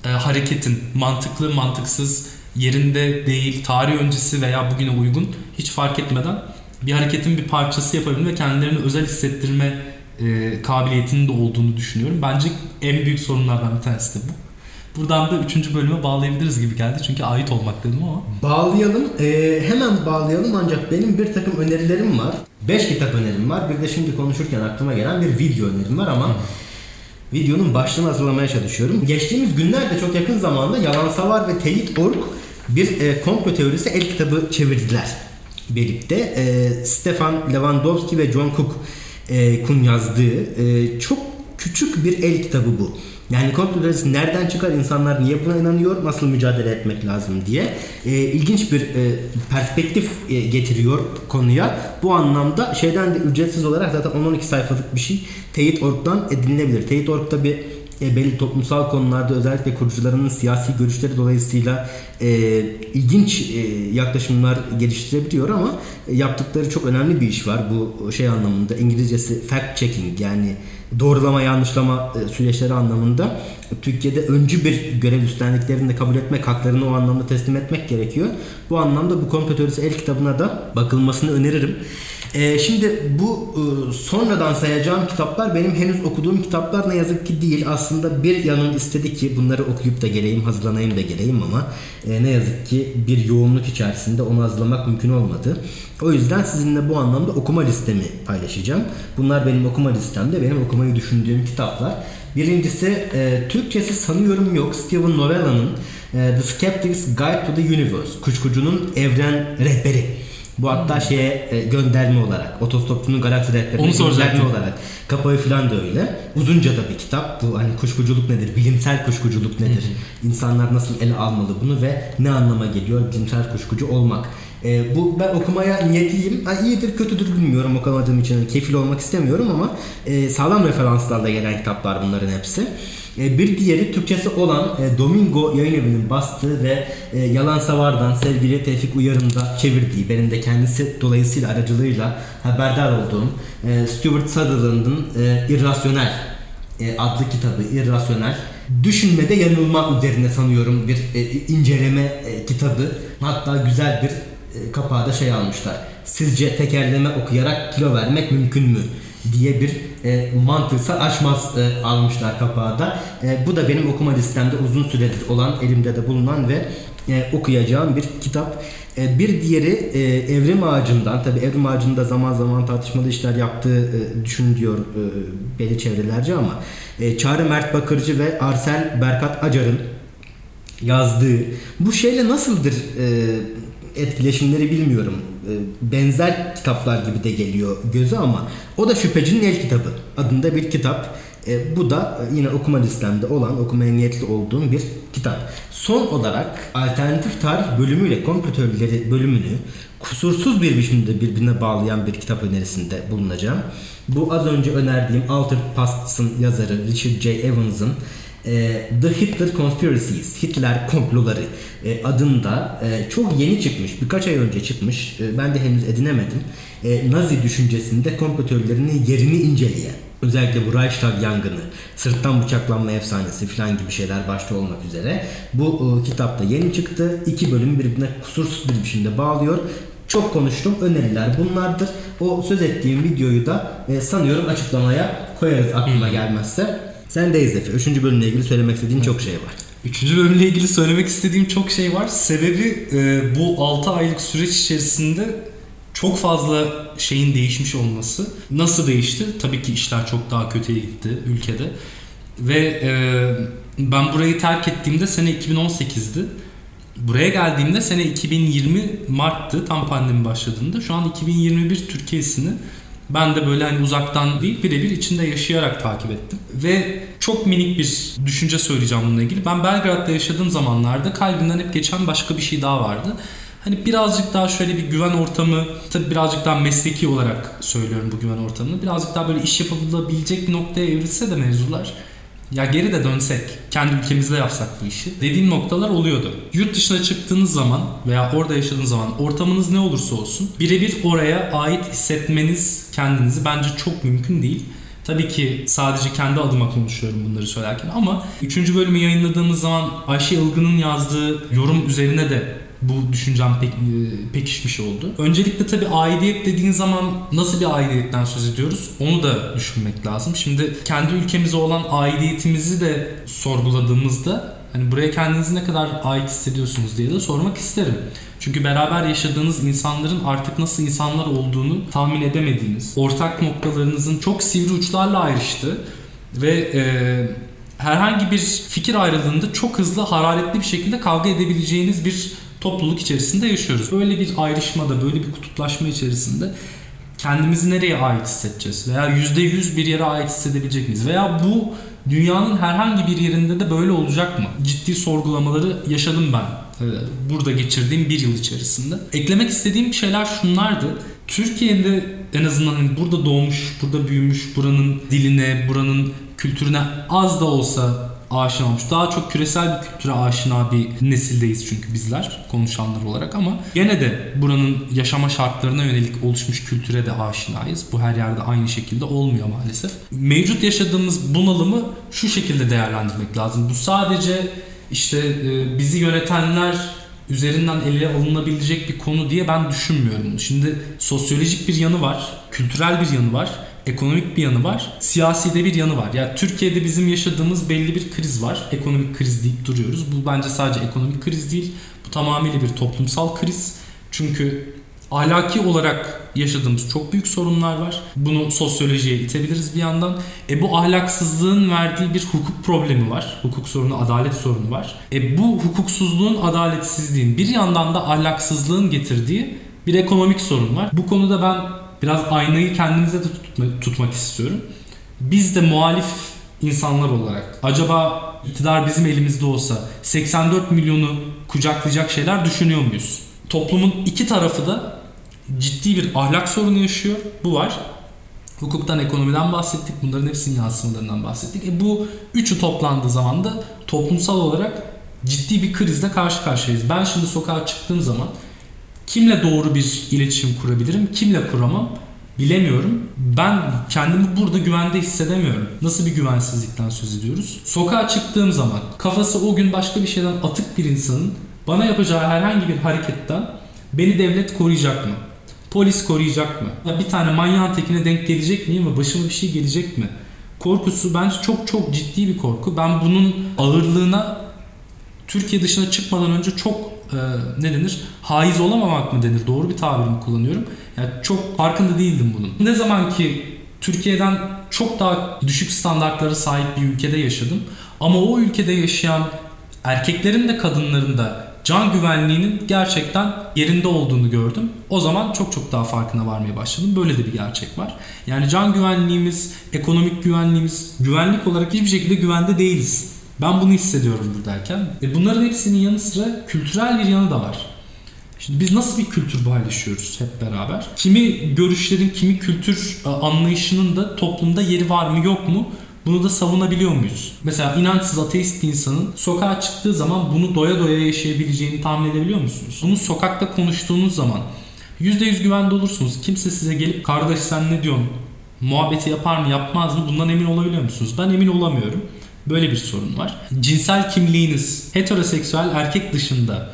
e, hareketin mantıklı, mantıksız, yerinde değil, tarih öncesi veya bugüne uygun hiç fark etmeden bir hareketin bir parçası yapabilme ve kendilerini özel hissettirme e, kabiliyetinin de olduğunu düşünüyorum. Bence en büyük sorunlardan bir tanesi de bu. Buradan da üçüncü bölüme bağlayabiliriz gibi geldi. Çünkü ait olmak dedim ama. Bağlayalım. Ee, hemen bağlayalım ancak benim bir takım önerilerim var. 5 kitap önerim var. Bir de şimdi konuşurken aklıma gelen bir video önerim var ama videonun başlığını hazırlamaya çalışıyorum. Geçtiğimiz günlerde çok yakın zamanda Yalansavar ve Teyit Ork bir e, komplo teorisi el kitabı çevirdiler birlikte. E, Stefan Lewandowski ve John Cook e, kun yazdığı e, çok küçük bir el kitabı bu. Yani komplo nereden çıkar, insanlar niye buna inanıyor, nasıl mücadele etmek lazım diye e, ilginç bir e, perspektif e, getiriyor konuya. Bu anlamda şeyden de ücretsiz olarak zaten 10-12 sayfalık bir şey Teyit.org'dan edinilebilir. Teyit.org tabi e, belli toplumsal konularda özellikle kurucularının siyasi görüşleri dolayısıyla e, ilginç e, yaklaşımlar geliştirebiliyor ama e, yaptıkları çok önemli bir iş var bu şey anlamında İngilizcesi fact checking yani doğrulama yanlışlama e, süreçleri anlamında Türkiye'de öncü bir görev üstlendiklerini de kabul etmek, haklarını o anlamda teslim etmek gerekiyor. Bu anlamda bu komplo teorisi el kitabına da bakılmasını öneririm. Ee, şimdi bu e, sonradan sayacağım kitaplar benim henüz okuduğum kitaplar ne yazık ki değil. Aslında bir yanım istedi ki bunları okuyup da geleyim, hazırlanayım da geleyim ama e, ne yazık ki bir yoğunluk içerisinde onu hazırlamak mümkün olmadı. O yüzden sizinle bu anlamda okuma listemi paylaşacağım. Bunlar benim okuma listemde, benim okumayı düşündüğüm kitaplar. Birincisi e, Türkçesi sanıyorum yok. Steven Novella'nın e, The Skeptic's Guide to the Universe. Kuşkucunun Evren Rehberi. Bu hatta şeye e, gönderme olarak otostopçunun galaksi rehberine gönderme olarak kapağı falan da öyle. Uzunca da bir kitap. Bu hani kuşkuculuk nedir? Bilimsel kuşkuculuk nedir? İnsanlar nasıl ele almalı bunu ve ne anlama geliyor bilimsel kuşkucu olmak? E, bu ben okumaya niyetliyim. Ha, iyidir kötüdür bilmiyorum okumadığım için hani kefil olmak istemiyorum ama e, sağlam referanslarla gelen kitaplar bunların hepsi. E, bir diğeri Türkçesi olan e, Domingo Yayın Evi'nin bastığı ve e, Yalan Savar'dan sevgili Tevfik Uyar'ın da çevirdiği, benim de kendisi dolayısıyla aracılığıyla haberdar olduğum e, Stuart Sutherland'ın e, İrrasyonel e, adlı kitabı İrrasyonel. Düşünmede yanılma üzerine sanıyorum bir e, inceleme e, kitabı. Hatta güzel bir e, kapağı da şey almışlar. Sizce tekerleme okuyarak kilo vermek mümkün mü? diye bir e, mantıksal açmaz e, almışlar kapağı da. E, bu da benim okuma listemde uzun süredir olan, elimde de bulunan ve e, okuyacağım bir kitap. E, bir diğeri e, Evrim Ağacı'ndan, tabi Evrim Ağacı'nda zaman zaman tartışmalı işler yaptığı e, düşünülüyor e, belli çevrelerce ama e, Çağrı Mert Bakırcı ve Arsel Berkat Acar'ın yazdığı bu şeyle nasıldır e, etkileşimleri bilmiyorum. E, benzer kitaplar gibi de geliyor göze ama o da Şüphecinin El Kitabı adında bir kitap. E, bu da yine okuma listemde olan, okumaya niyetli olduğum bir kitap. Son olarak alternatif tarih bölümüyle komplo teorileri bölümünü kusursuz bir biçimde birbirine bağlayan bir kitap önerisinde bulunacağım. Bu az önce önerdiğim Altered Pasts'ın yazarı Richard J. Evans'ın e, The Hitler Conspiracies, Hitler komploları e, adında e, çok yeni çıkmış, birkaç ay önce çıkmış, e, ben de henüz edinemedim. E, Nazi düşüncesinde komplo teorilerinin yerini inceleyen, özellikle bu Reichstag yangını, sırttan bıçaklanma efsanesi falan gibi şeyler başta olmak üzere bu e, kitapta yeni çıktı. İki bölüm birbirine kusursuz bir biçimde bağlıyor. Çok konuştum. Öneriler bunlardır. O söz ettiğim videoyu da e, sanıyorum açıklamaya koyarız aklıma gelmezse. Sen de Efe. Üçüncü bölümle ilgili söylemek istediğin çok şey var. Üçüncü bölümle ilgili söylemek istediğim çok şey var. Sebebi e, bu 6 aylık süreç içerisinde çok fazla şeyin değişmiş olması. Nasıl değişti? Tabii ki işler çok daha kötüye gitti ülkede. Ve e, ben burayı terk ettiğimde sene 2018'di. Buraya geldiğimde sene 2020 Mart'tı tam pandemi başladığında. Şu an 2021 Türkiye'sini ben de böyle hani uzaktan değil birebir içinde yaşayarak takip ettim. Ve çok minik bir düşünce söyleyeceğim bununla ilgili. Ben Belgrad'da yaşadığım zamanlarda kalbimden hep geçen başka bir şey daha vardı. Hani birazcık daha şöyle bir güven ortamı, tabii birazcık daha mesleki olarak söylüyorum bu güven ortamını. Birazcık daha böyle iş yapılabilecek bir noktaya evrilse de mevzular ya geri de dönsek, kendi ülkemizde yapsak bu işi dediğim noktalar oluyordu. Yurt dışına çıktığınız zaman veya orada yaşadığınız zaman ortamınız ne olursa olsun birebir oraya ait hissetmeniz kendinizi bence çok mümkün değil. Tabii ki sadece kendi adıma konuşuyorum bunları söylerken ama 3. bölümü yayınladığımız zaman Ayşe Ilgın'ın yazdığı yorum üzerine de bu düşüncem pek, e, pekişmiş oldu. Öncelikle tabii aidiyet dediğin zaman nasıl bir aidiyetten söz ediyoruz? Onu da düşünmek lazım. Şimdi kendi ülkemize olan aidiyetimizi de sorguladığımızda hani buraya kendinizi ne kadar ait hissediyorsunuz diye de sormak isterim. Çünkü beraber yaşadığınız insanların artık nasıl insanlar olduğunu tahmin edemediğiniz, ortak noktalarınızın çok sivri uçlarla ayrıştığı ve e, herhangi bir fikir ayrılığında çok hızlı, hararetli bir şekilde kavga edebileceğiniz bir topluluk içerisinde yaşıyoruz. Böyle bir ayrışmada, böyle bir kutuplaşma içerisinde kendimizi nereye ait hissedeceğiz? Veya %100 bir yere ait hissedebilecek miyiz? Veya bu dünyanın herhangi bir yerinde de böyle olacak mı? Ciddi sorgulamaları yaşadım ben e, burada geçirdiğim bir yıl içerisinde. Eklemek istediğim şeyler şunlardı. Türkiye'de en azından hani burada doğmuş, burada büyümüş, buranın diline, buranın kültürüne az da olsa aşina olmuş. Daha çok küresel bir kültüre aşina bir nesildeyiz çünkü bizler konuşanlar olarak ama gene de buranın yaşama şartlarına yönelik oluşmuş kültüre de aşinayız. Bu her yerde aynı şekilde olmuyor maalesef. Mevcut yaşadığımız bunalımı şu şekilde değerlendirmek lazım. Bu sadece işte e, bizi yönetenler üzerinden ele alınabilecek bir konu diye ben düşünmüyorum. Şimdi sosyolojik bir yanı var, kültürel bir yanı var ekonomik bir yanı var, siyasi de bir yanı var. Yani Türkiye'de bizim yaşadığımız belli bir kriz var. Ekonomik kriz deyip duruyoruz. Bu bence sadece ekonomik kriz değil. Bu tamamıyla bir toplumsal kriz. Çünkü ahlaki olarak yaşadığımız çok büyük sorunlar var. Bunu sosyolojiye itebiliriz bir yandan. E bu ahlaksızlığın verdiği bir hukuk problemi var. Hukuk sorunu, adalet sorunu var. E bu hukuksuzluğun, adaletsizliğin bir yandan da ahlaksızlığın getirdiği bir ekonomik sorun var. Bu konuda ben biraz aynayı kendimize de tutma, tutmak istiyorum. Biz de muhalif insanlar olarak acaba iktidar bizim elimizde olsa 84 milyonu kucaklayacak şeyler düşünüyor muyuz? Toplumun iki tarafı da ciddi bir ahlak sorunu yaşıyor. Bu var. Hukuktan, ekonomiden bahsettik. Bunların hepsinin yansımalarından bahsettik. E bu üçü toplandığı zaman da toplumsal olarak ciddi bir krizle karşı karşıyayız. Ben şimdi sokağa çıktığım zaman Kimle doğru bir iletişim kurabilirim, kimle kuramam bilemiyorum. Ben kendimi burada güvende hissedemiyorum. Nasıl bir güvensizlikten söz ediyoruz? Sokağa çıktığım zaman kafası o gün başka bir şeyden atık bir insanın bana yapacağı herhangi bir hareketten beni devlet koruyacak mı? Polis koruyacak mı? Ya bir tane manyağın tekine denk gelecek miyim ve başıma bir şey gelecek mi? Korkusu bence çok çok ciddi bir korku. Ben bunun ağırlığına Türkiye dışına çıkmadan önce çok e, ne denir? Haiz olamamak mı denir? Doğru bir tabir mi kullanıyorum? Yani çok farkında değildim bunun. Ne zaman ki Türkiye'den çok daha düşük standartlara sahip bir ülkede yaşadım. Ama o ülkede yaşayan erkeklerin de kadınların da can güvenliğinin gerçekten yerinde olduğunu gördüm. O zaman çok çok daha farkına varmaya başladım. Böyle de bir gerçek var. Yani can güvenliğimiz, ekonomik güvenliğimiz, güvenlik olarak hiçbir şekilde güvende değiliz. Ben bunu hissediyorum buradayken. E bunların hepsinin yanı sıra kültürel bir yanı da var. Şimdi biz nasıl bir kültür paylaşıyoruz hep beraber? Kimi görüşlerin, kimi kültür e, anlayışının da toplumda yeri var mı yok mu? Bunu da savunabiliyor muyuz? Mesela inançsız ateist bir insanın sokağa çıktığı zaman bunu doya doya yaşayabileceğini tahmin edebiliyor musunuz? Bunu sokakta konuştuğunuz zaman %100 güvende olursunuz. Kimse size gelip kardeş sen ne diyorsun? Muhabbeti yapar mı yapmaz mı? Bundan emin olabiliyor musunuz? Ben emin olamıyorum. Böyle bir sorun var. Cinsel kimliğiniz heteroseksüel erkek dışında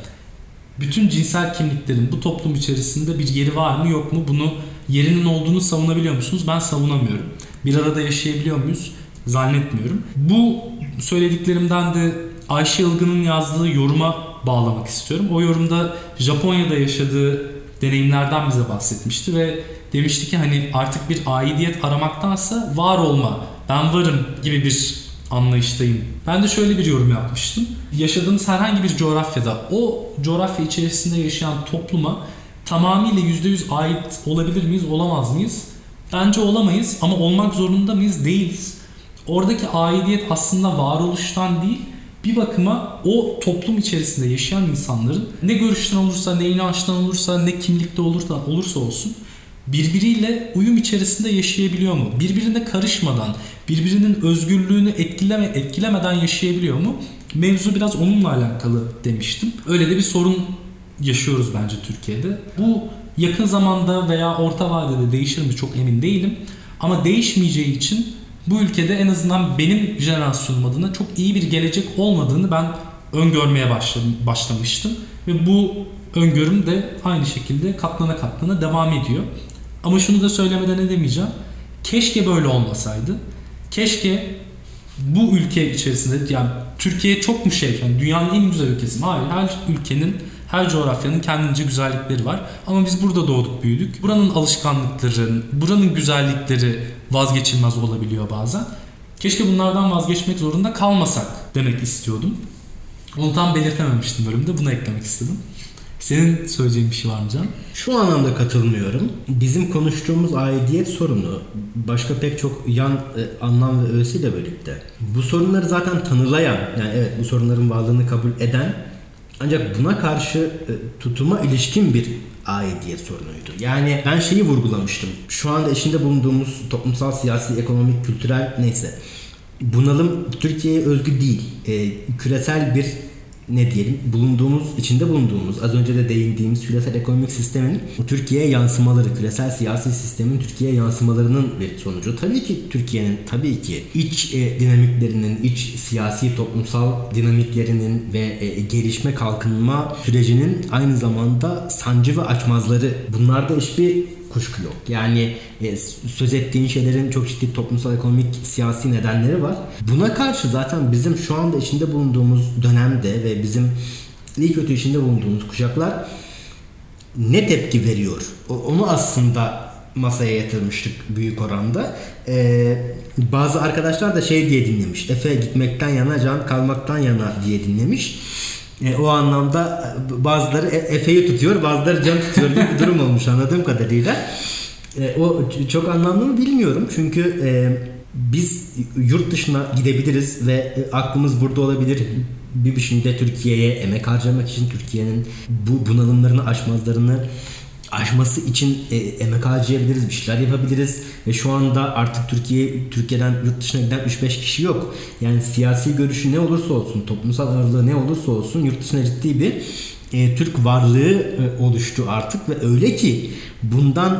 bütün cinsel kimliklerin bu toplum içerisinde bir yeri var mı yok mu bunu yerinin olduğunu savunabiliyor musunuz? Ben savunamıyorum. Bir arada yaşayabiliyor muyuz? Zannetmiyorum. Bu söylediklerimden de Ayşe Ilgın'ın yazdığı yoruma bağlamak istiyorum. O yorumda Japonya'da yaşadığı deneyimlerden bize bahsetmişti ve demişti ki hani artık bir aidiyet aramaktansa var olma, ben varım gibi bir anlayıştayım. Ben de şöyle bir yorum yapmıştım. Yaşadığımız herhangi bir coğrafyada o coğrafya içerisinde yaşayan topluma tamamıyla %100 ait olabilir miyiz, olamaz mıyız? Bence olamayız ama olmak zorunda mıyız? Değiliz. Oradaki aidiyet aslında varoluştan değil, bir bakıma o toplum içerisinde yaşayan insanların ne görüşten olursa, ne inançtan olursa, ne kimlikte olursa, olursa olsun birbiriyle uyum içerisinde yaşayabiliyor mu? Birbirine karışmadan, birbirinin özgürlüğünü etkileme, etkilemeden yaşayabiliyor mu? Mevzu biraz onunla alakalı demiştim. Öyle de bir sorun yaşıyoruz bence Türkiye'de. Bu yakın zamanda veya orta vadede değişir mi çok emin değilim. Ama değişmeyeceği için bu ülkede en azından benim jenerasyonum adına çok iyi bir gelecek olmadığını ben öngörmeye başlamıştım. Ve bu öngörüm de aynı şekilde katlana katlana devam ediyor. Ama şunu da söylemeden edemeyeceğim. Keşke böyle olmasaydı. Keşke bu ülke içerisinde yani Türkiye çok mu şey yani dünyanın en güzel ülkesi mi? Hayır her ülkenin her coğrafyanın kendince güzellikleri var. Ama biz burada doğduk büyüdük. Buranın alışkanlıkları, buranın güzellikleri vazgeçilmez olabiliyor bazen. Keşke bunlardan vazgeçmek zorunda kalmasak demek istiyordum. Onu tam belirtememiştim bölümde. Bunu eklemek istedim. Senin söyleyeceğin bir şey var mı Can? Şu anlamda katılmıyorum. Bizim konuştuğumuz aidiyet sorunu başka pek çok yan e, anlam ve öğesiyle birlikte. Bu sorunları zaten tanılayan, yani evet bu sorunların varlığını kabul eden ancak buna karşı e, tutuma ilişkin bir aidiyet sorunuydu. Yani ben şeyi vurgulamıştım. Şu anda içinde bulunduğumuz toplumsal, siyasi, ekonomik, kültürel neyse bunalım Türkiye'ye özgü değil. E, küresel bir ne diyelim bulunduğumuz içinde bulunduğumuz az önce de değindiğimiz küresel ekonomik sistemin Türkiye'ye yansımaları küresel siyasi sistemin Türkiye'ye yansımalarının bir sonucu. Tabii ki Türkiye'nin tabii ki iç e, dinamiklerinin iç siyasi toplumsal dinamiklerinin ve e, gelişme kalkınma sürecinin aynı zamanda sancı ve açmazları bunlarda hiçbir kuşku yok. Yani e, söz ettiğin şeylerin çok ciddi toplumsal, ekonomik, siyasi nedenleri var. Buna karşı zaten bizim şu anda içinde bulunduğumuz dönemde ve bizim iyi kötü içinde bulunduğumuz kuşaklar ne tepki veriyor? Onu aslında masaya yatırmıştık büyük oranda. Ee, bazı arkadaşlar da şey diye dinlemiş. Efe gitmekten yana, can kalmaktan yana diye dinlemiş. E, o anlamda e, bazıları e, Efe'yi tutuyor, bazıları can tutuyor gibi bir [LAUGHS] durum olmuş anladığım kadarıyla. E, o çok anlamlı mı bilmiyorum. Çünkü e, biz yurt dışına gidebiliriz ve e, aklımız burada olabilir. Bir biçimde Türkiye'ye emek harcamak için Türkiye'nin bu bunalımlarını aşmazlarını aşması için e, emek harcayabiliriz, bir şeyler yapabiliriz ve şu anda artık Türkiye Türkiye'den yurt dışına giden 3-5 kişi yok. Yani siyasi görüşü ne olursa olsun, toplumsal ağırlığı ne olursa olsun yurt dışına ciddi bir e, Türk varlığı e, oluştu artık ve öyle ki bundan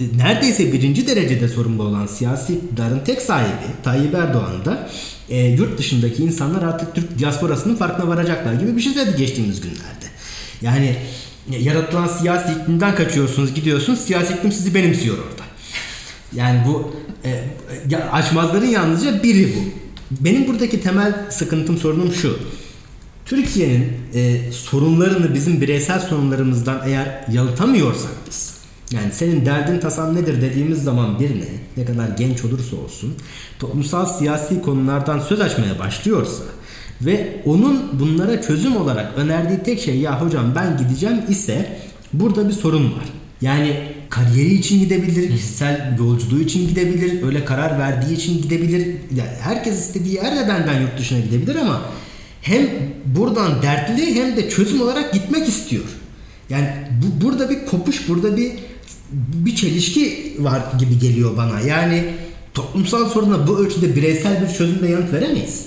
e, neredeyse birinci derecede sorumlu olan siyasi iktidarın tek sahibi Tayyip Erdoğan da e, yurt dışındaki insanlar artık Türk diasporasının farkına varacaklar gibi bir şey söyledi geçtiğimiz günlerde. Yani yaratılan siyasi iklimden kaçıyorsunuz gidiyorsunuz siyasi iklim sizi benimsiyor orada. Yani bu e, açmazların yalnızca biri bu. Benim buradaki temel sıkıntım sorunum şu. Türkiye'nin e, sorunlarını bizim bireysel sorunlarımızdan eğer yalıtamıyorsak biz yani senin derdin tasan nedir dediğimiz zaman birine ne kadar genç olursa olsun toplumsal siyasi konulardan söz açmaya başlıyorsa ve onun bunlara çözüm olarak önerdiği tek şey ya hocam ben gideceğim ise burada bir sorun var. Yani kariyeri için gidebilir, kişisel yolculuğu için gidebilir, öyle karar verdiği için gidebilir. Yani herkes istediği yerde benden yurt dışına gidebilir ama hem buradan dertli hem de çözüm olarak gitmek istiyor. Yani bu, burada bir kopuş, burada bir bir çelişki var gibi geliyor bana. Yani toplumsal soruna bu ölçüde bireysel bir çözümle yanıt veremeyiz.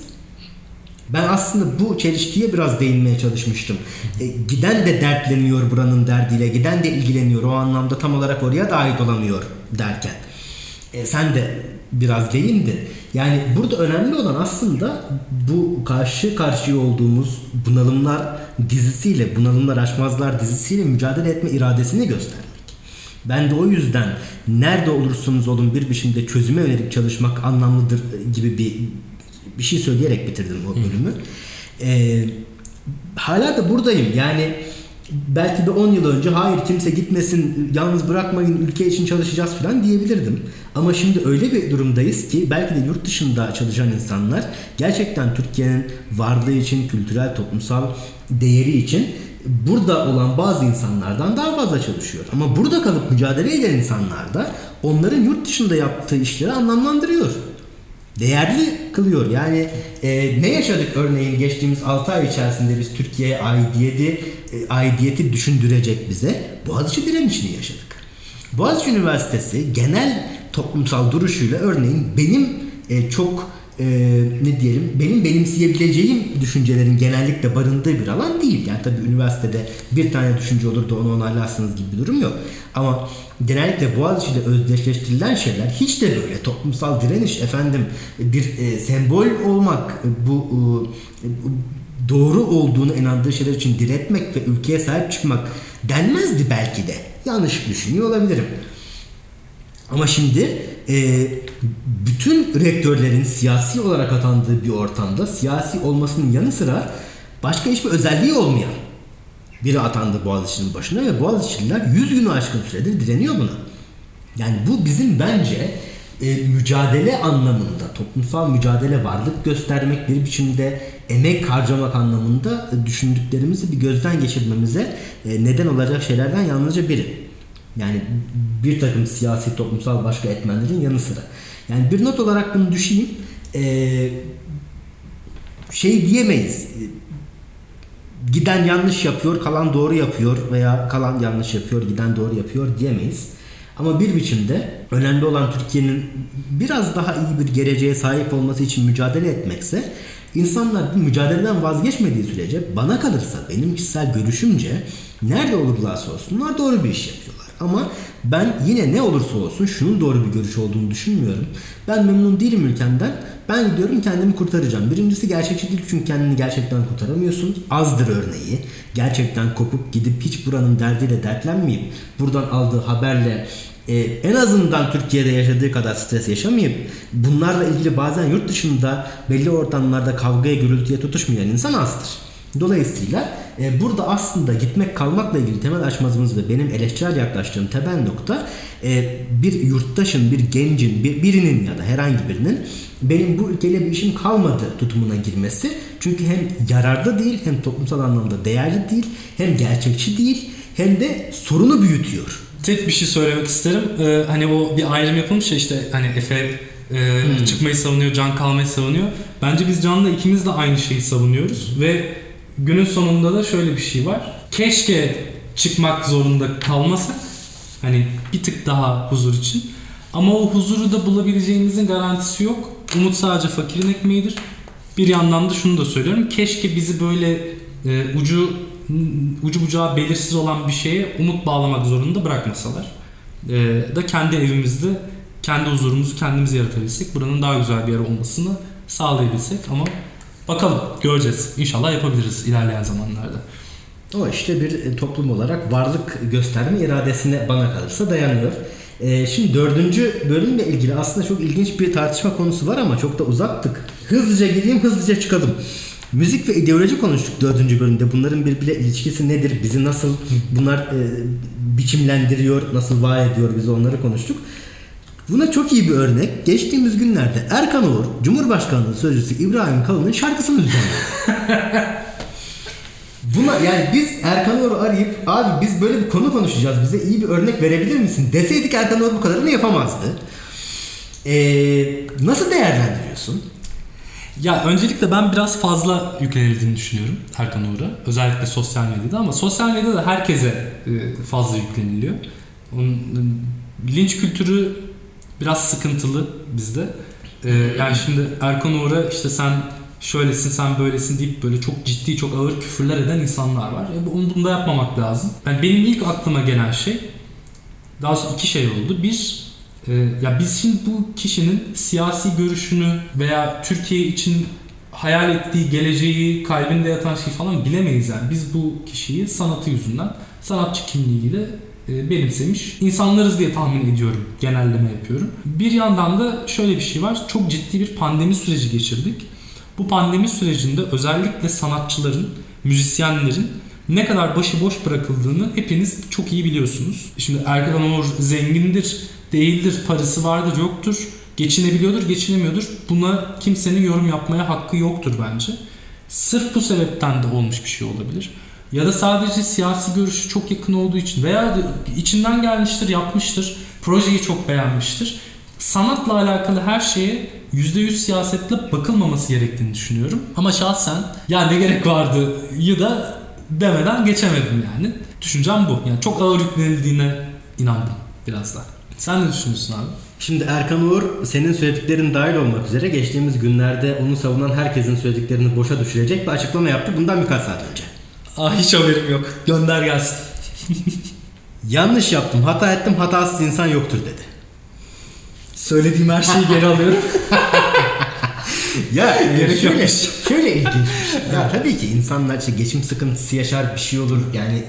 Ben aslında bu çelişkiye biraz değinmeye çalışmıştım. E, giden de dertleniyor buranın derdiyle, giden de ilgileniyor. O anlamda tam olarak oraya da ait olamıyor derken. E, sen de biraz değindin. Yani burada önemli olan aslında bu karşı karşıya olduğumuz bunalımlar dizisiyle, bunalımlar aşmazlar dizisiyle mücadele etme iradesini göstermek. Ben de o yüzden nerede olursunuz olun bir biçimde çözüme yönelik çalışmak anlamlıdır gibi bir bir şey söyleyerek bitirdim o bölümü. Ee, hala da buradayım. Yani belki de 10 yıl önce hayır kimse gitmesin yalnız bırakmayın ülke için çalışacağız falan diyebilirdim. Ama şimdi öyle bir durumdayız ki belki de yurt dışında çalışan insanlar gerçekten Türkiye'nin varlığı için, kültürel, toplumsal değeri için burada olan bazı insanlardan daha fazla çalışıyor. Ama burada kalıp mücadele eden insanlar da onların yurt dışında yaptığı işleri anlamlandırıyor değerli kılıyor. Yani e, ne yaşadık örneğin geçtiğimiz 6 ay içerisinde biz Türkiye'ye aidiyeti, e, aidiyeti düşündürecek bize Boğaziçi direnişini yaşadık. Boğaziçi Üniversitesi genel toplumsal duruşuyla örneğin benim e, çok e, ne diyelim benim benimseyebileceğim düşüncelerin genellikle barındığı bir alan değil. Yani tabii üniversitede bir tane düşünce olur da onu onaylarsınız gibi bir durum yok. Ama genellikle Boğaziçi ile özdeşleştirilen şeyler hiç de böyle toplumsal direniş efendim bir e, sembol olmak bu e, doğru olduğunu inandığı şeyler için diretmek ve ülkeye sahip çıkmak denmezdi belki de. Yanlış düşünüyor olabilirim. Ama şimdi e, bütün rektörlerin siyasi olarak atandığı bir ortamda siyasi olmasının yanı sıra başka hiçbir özelliği olmayan biri atandı Boğaziçi'nin başına ve Boğaziçi'liler 100 günü aşkın süredir direniyor buna. Yani bu bizim bence e, mücadele anlamında, toplumsal mücadele varlık göstermek bir biçimde emek harcamak anlamında e, düşündüklerimizi bir gözden geçirmemize e, neden olacak şeylerden yalnızca biri. Yani bir takım siyasi toplumsal başka etmenlerin yanı sıra. Yani bir not olarak bunu düşeyim. Ee, şey diyemeyiz. Giden yanlış yapıyor, kalan doğru yapıyor veya kalan yanlış yapıyor, giden doğru yapıyor diyemeyiz. Ama bir biçimde önemli olan Türkiye'nin biraz daha iyi bir geleceğe sahip olması için mücadele etmekse insanlar bu mücadeleden vazgeçmediği sürece bana kalırsa benim kişisel görüşümce nerede olurlarsa olsunlar doğru bir iş yapıyorlar. Ama ben yine ne olursa olsun şunun doğru bir görüş olduğunu düşünmüyorum. Ben memnun değilim ülkemden. Ben gidiyorum kendimi kurtaracağım. Birincisi gerçekçi değil çünkü kendini gerçekten kurtaramıyorsun. Azdır örneği. Gerçekten kopup gidip hiç buranın derdiyle dertlenmeyip buradan aldığı haberle e, en azından Türkiye'de yaşadığı kadar stres yaşamayıp bunlarla ilgili bazen yurt dışında belli ortamlarda kavgaya gürültüye tutuşmayan insan azdır. Dolayısıyla e, burada aslında gitmek kalmakla ilgili temel açmazımız ve benim eleştirel yaklaştığım temel nokta e, bir yurttaşın, bir gencin, bir, birinin ya da herhangi birinin benim bu ülkeyle bir işim kalmadı tutumuna girmesi. Çünkü hem yararlı değil, hem toplumsal anlamda değerli değil, hem gerçekçi değil, hem de sorunu büyütüyor. Tek bir şey söylemek isterim. Ee, hani o bir ayrım yapılmış ya işte hani Efe e, hmm. çıkmayı savunuyor, Can kalmayı savunuyor. Bence biz Can'la ikimiz de aynı şeyi savunuyoruz ve günün sonunda da şöyle bir şey var. Keşke çıkmak zorunda kalmasak. Hani bir tık daha huzur için. Ama o huzuru da bulabileceğimizin garantisi yok. Umut sadece fakirin ekmeğidir. Bir yandan da şunu da söylüyorum. Keşke bizi böyle e, ucu ucu bucağı belirsiz olan bir şeye umut bağlamak zorunda bırakmasalar. E, da kendi evimizde kendi huzurumuzu kendimiz yaratabilsek buranın daha güzel bir yer olmasını sağlayabilsek ama bakalım göreceğiz. İnşallah yapabiliriz ilerleyen zamanlarda. O işte bir e, toplum olarak varlık gösterme iradesine bana kalırsa dayanıyor. Ee, şimdi dördüncü bölümle ilgili aslında çok ilginç bir tartışma konusu var ama çok da uzattık. Hızlıca gireyim hızlıca çıkalım. Müzik ve ideoloji konuştuk dördüncü bölümde. Bunların birbiriyle ilişkisi nedir? Bizi nasıl bunlar e, biçimlendiriyor, nasıl var ediyor bizi onları konuştuk. Buna çok iyi bir örnek. Geçtiğimiz günlerde Erkan Oğur, Cumhurbaşkanlığı Sözcüsü İbrahim Kalın'ın şarkısını düzenledi. [LAUGHS] Buna yani biz Erkan Oğur'u arayıp abi biz böyle bir konu konuşacağız bize iyi bir örnek verebilir misin deseydik Erkan Oğur bu kadarını yapamazdı. Ee, nasıl değerlendiriyorsun? Ya öncelikle ben biraz fazla yüklenildiğini düşünüyorum Erkan Uğur'a. Özellikle sosyal medyada ama sosyal medyada herkese e, fazla yükleniliyor. Onun linç kültürü biraz sıkıntılı bizde. E, yani şimdi Erkan Uğur'a işte sen şöylesin sen böylesin deyip böyle çok ciddi çok ağır küfürler eden insanlar var. E, bunu, da yapmamak lazım. Yani benim ilk aklıma gelen şey daha sonra iki şey oldu. Bir ee, ya biz şimdi bu kişinin siyasi görüşünü veya Türkiye için hayal ettiği geleceği, kalbinde yatan şey falan bilemeyiz yani. Biz bu kişiyi sanatı yüzünden, sanatçı kimliğiyle e, benimsemiş insanlarız diye tahmin ediyorum. Genelleme yapıyorum. Bir yandan da şöyle bir şey var. Çok ciddi bir pandemi süreci geçirdik. Bu pandemi sürecinde özellikle sanatçıların, müzisyenlerin ne kadar başıboş bırakıldığını hepiniz çok iyi biliyorsunuz. Şimdi Erkan Oğur zengindir, değildir, parası vardır, yoktur, geçinebiliyordur, geçinemiyordur. Buna kimsenin yorum yapmaya hakkı yoktur bence. Sırf bu sebepten de olmuş bir şey olabilir. Ya da sadece siyasi görüşü çok yakın olduğu için veya içinden gelmiştir, yapmıştır, projeyi çok beğenmiştir. Sanatla alakalı her şeye %100 siyasetle bakılmaması gerektiğini düşünüyorum. Ama şahsen ya ne gerek vardı ya da demeden geçemedim yani. Düşüncem bu. Yani çok ağır yüklenildiğine inandım biraz da. Sen ne düşünüyorsun abi? Şimdi Erkan Uğur senin söylediklerin dahil olmak üzere geçtiğimiz günlerde onu savunan herkesin söylediklerini boşa düşürecek bir açıklama yaptı bundan birkaç saat önce. Aa hiç haberim yok. Gönder gelsin. [LAUGHS] Yanlış yaptım, hata ettim, hatasız insan yoktur dedi. Söylediğim her şeyi geri alıyorum. [LAUGHS] ya e, şöyle, şöyle ilginç şey. Ya tabii ki insanlar işte geçim sıkıntısı yaşar bir şey olur. Yani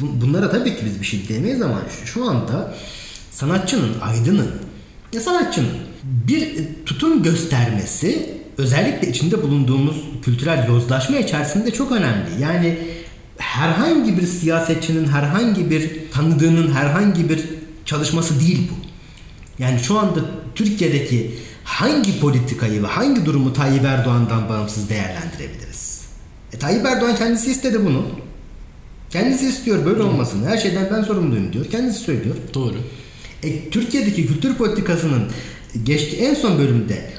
bu, bunlara tabii ki biz bir şey diyemeyiz ama şu, şu anda sanatçının, aydının ya sanatçının bir tutum göstermesi özellikle içinde bulunduğumuz kültürel yozlaşma içerisinde çok önemli. Yani herhangi bir siyasetçinin, herhangi bir tanıdığının herhangi bir çalışması değil bu. Yani şu anda Türkiye'deki hangi politikayı ve hangi durumu Tayyip Erdoğan'dan bağımsız değerlendirebiliriz? E, Tayyip Erdoğan kendisi istedi bunu. Kendisi istiyor böyle olmasını. Her şeyden ben sorumluyum diyor. Kendisi söylüyor. Doğru. E, Türkiye'deki kültür politikasının geçti en son bölümde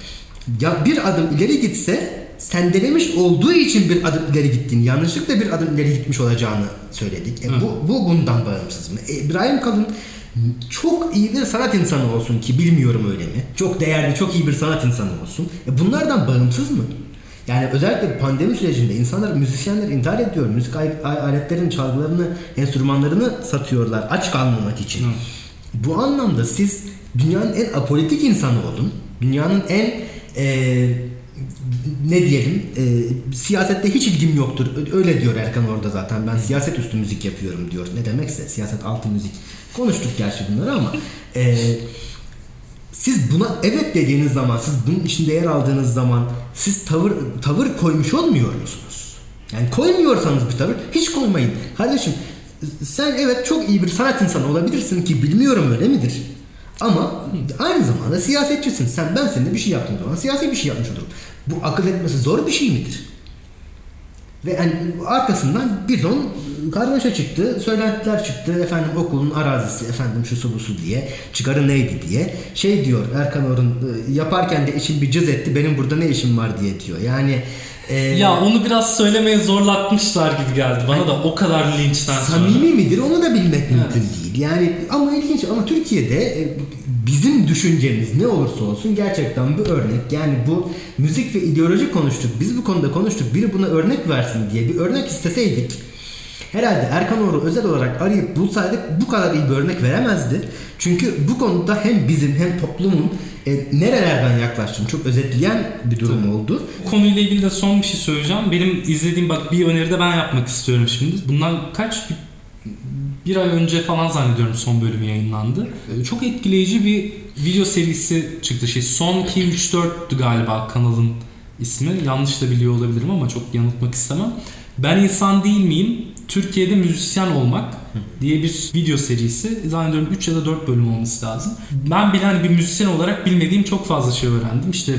ya bir adım ileri gitse sendelemiş olduğu için bir adım ileri gittiğini, yanlışlıkla bir adım ileri gitmiş olacağını söyledik. E, bu, bu bundan bağımsız mı? E, İbrahim Kalın çok iyi bir sanat insanı olsun ki bilmiyorum öyle mi? Çok değerli, çok iyi bir sanat insanı olsun. E bunlardan bağımsız mı? Yani özellikle pandemi sürecinde insanlar, müzisyenler intihar ediyor. Müzik aletlerin çalgılarını, enstrümanlarını satıyorlar aç kalmamak için. Hı. Bu anlamda siz dünyanın en apolitik insanı olun. Dünyanın en e, ne diyelim e, siyasette hiç ilgim yoktur. Öyle diyor Erkan orada zaten. Ben siyaset üstü müzik yapıyorum diyor. Ne demekse siyaset altı müzik. Konuştuk gerçi bunları ama e, siz buna evet dediğiniz zaman, siz bunun içinde yer aldığınız zaman siz tavır tavır koymuş olmuyor musunuz? Yani koymuyorsanız bir tavır hiç koymayın. Kardeşim sen evet çok iyi bir sanat insanı olabilirsin ki bilmiyorum öyle midir? Ama aynı zamanda siyasetçisin. Sen ben seninle bir şey yaptığım zaman siyasi bir şey yapmış olurum. Bu akıl etmesi zor bir şey midir? Ve yani arkasından bir ton karmaşa çıktı, söylentiler çıktı. Efendim okulun arazisi, efendim şu su bu su diye, çıkarı neydi diye. Şey diyor Erkan Orun yaparken de işin bir cız etti, benim burada ne işim var diye diyor. Yani ee, ya onu biraz söylemeye zorlatmışlar gibi geldi bana da o kadar linçten sonra. Samimi midir onu da bilmek evet. mümkün değil. Yani ama ilginç ama Türkiye'de e, bizim düşüncemiz ne olursa olsun gerçekten bir örnek. Yani bu müzik ve ideoloji konuştuk. Biz bu konuda konuştuk. Biri buna örnek versin diye bir örnek isteseydik herhalde Erkan Oğur'u özel olarak arayıp bulsaydık bu kadar iyi bir örnek veremezdi. Çünkü bu konuda hem bizim hem toplumun e, nerelerden yaklaştığını çok özetleyen bir durum Tabii. oldu. Konuyla ilgili de son bir şey söyleyeceğim. Benim izlediğim bak bir öneri de ben yapmak istiyorum şimdi. Bundan kaç bir, bir ay önce falan zannediyorum son bölümü yayınlandı. E, çok etkileyici bir video serisi çıktı. Şey Son 2 3 4'tü galiba kanalın ismi. Yanlış da biliyor olabilirim ama çok yanıltmak istemem. Ben insan değil miyim? Türkiye'de müzisyen olmak diye bir video serisi. Zannediyorum 3 ya da 4 bölüm olması lazım. Ben bile hani bir müzisyen olarak bilmediğim çok fazla şey öğrendim. İşte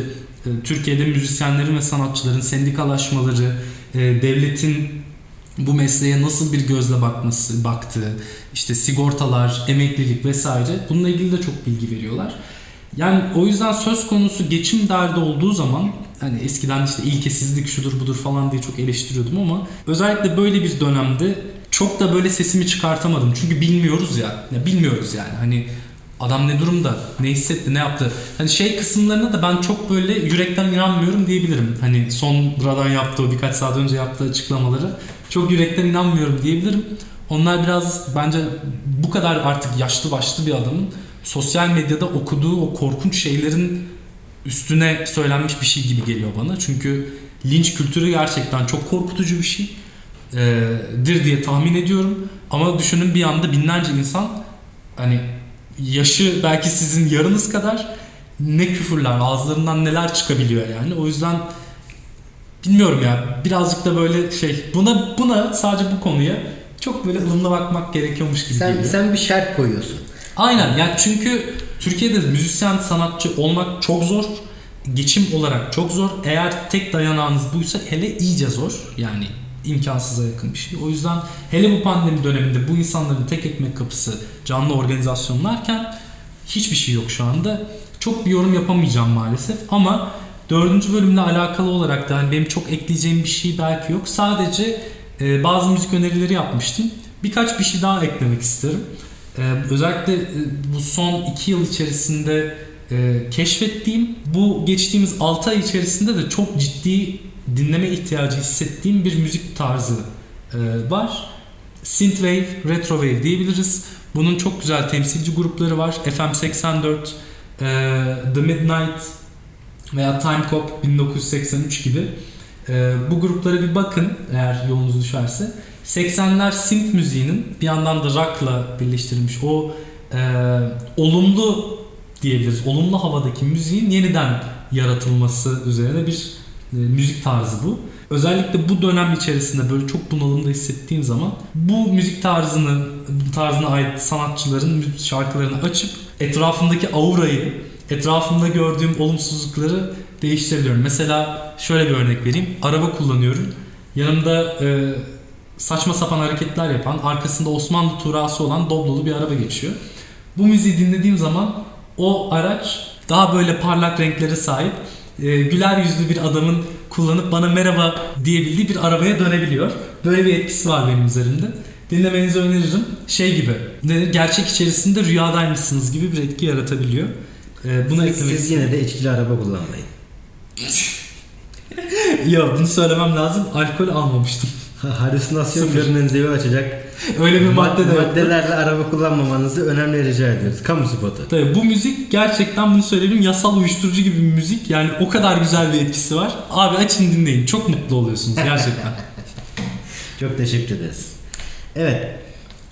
e, Türkiye'de müzisyenlerin ve sanatçıların sendikalaşmaları, e, devletin bu mesleğe nasıl bir gözle bakması, baktığı, işte sigortalar, emeklilik vesaire bununla ilgili de çok bilgi veriyorlar. Yani o yüzden söz konusu geçim derdi olduğu zaman hani eskiden işte ilkesizlik şudur budur falan diye çok eleştiriyordum ama özellikle böyle bir dönemde çok da böyle sesimi çıkartamadım. Çünkü bilmiyoruz ya. ya bilmiyoruz yani. Hani adam ne durumda, ne hissetti, ne yaptı. Hani şey kısımlarına da ben çok böyle yürekten inanmıyorum diyebilirim. Hani son buradan yaptığı, birkaç saat önce yaptığı açıklamaları çok yürekten inanmıyorum diyebilirim. Onlar biraz bence bu kadar artık yaşlı başlı bir adamın sosyal medyada okuduğu o korkunç şeylerin üstüne söylenmiş bir şey gibi geliyor bana. Çünkü linç kültürü gerçekten çok korkutucu bir şey. Ee, dir diye tahmin ediyorum. Ama düşünün bir anda binlerce insan hani yaşı belki sizin yarınız kadar ne küfürler ağızlarından neler çıkabiliyor yani. O yüzden bilmiyorum ya birazcık da böyle şey buna buna sadece bu konuya çok böyle ılımlı bakmak gerekiyormuş gibi sen, geliyor. Sen bir şart koyuyorsun. Aynen yani çünkü Türkiye'de müzisyen sanatçı olmak çok zor. Geçim olarak çok zor. Eğer tek dayanağınız buysa hele iyice zor. Yani imkansıza yakın bir şey. O yüzden hele bu pandemi döneminde bu insanların tek ekmek kapısı canlı organizasyonlarken hiçbir şey yok şu anda. Çok bir yorum yapamayacağım maalesef ama dördüncü bölümle alakalı olarak da hani benim çok ekleyeceğim bir şey belki yok. Sadece e, bazı müzik önerileri yapmıştım. Birkaç bir şey daha eklemek isterim. E, özellikle e, bu son iki yıl içerisinde e, keşfettiğim bu geçtiğimiz 6 ay içerisinde de çok ciddi dinleme ihtiyacı hissettiğim bir müzik tarzı e, var. Synthwave, Retrowave diyebiliriz. Bunun çok güzel temsilci grupları var. FM84, e, The Midnight veya Time Cop 1983 gibi. E, bu gruplara bir bakın eğer yolunuz düşerse. 80'ler synth müziğinin bir yandan da rock'la birleştirilmiş o e, olumlu diyebiliriz. Olumlu havadaki müziğin yeniden yaratılması üzerine bir e, müzik tarzı bu. Özellikle bu dönem içerisinde böyle çok bunalımda hissettiğim zaman bu müzik tarzını tarzına ait sanatçıların şarkılarını açıp etrafındaki aurayı, etrafımda gördüğüm olumsuzlukları değiştirebiliyorum. Mesela şöyle bir örnek vereyim. Araba kullanıyorum. Yanımda e, saçma sapan hareketler yapan, arkasında Osmanlı turası olan Doblolu bir araba geçiyor. Bu müziği dinlediğim zaman o araç daha böyle parlak renklere sahip e, güler yüzlü bir adamın kullanıp bana merhaba diyebildiği bir arabaya dönebiliyor. Böyle bir etkisi var benim üzerimde. dinlemenizi öneririm. Şey gibi, gerçek içerisinde rüyadaymışsınız gibi bir etki yaratabiliyor. Ee, bunu Siz, siz yine de içkili araba kullanmayın. [LAUGHS] Yok bunu söylemem lazım. Alkol almamıştım. Halüsinasyon Sıfır. görmenizi açacak [LAUGHS] Öyle bir madde de yoktu. maddelerle araba kullanmamanızı önemli rica ediyoruz. Kamu spotu. Tabii bu müzik gerçekten bunu söyleyeyim yasal uyuşturucu gibi bir müzik. Yani o kadar güzel bir etkisi var. Abi açın dinleyin. Çok mutlu oluyorsunuz gerçekten. [LAUGHS] Çok teşekkür ederiz. Evet.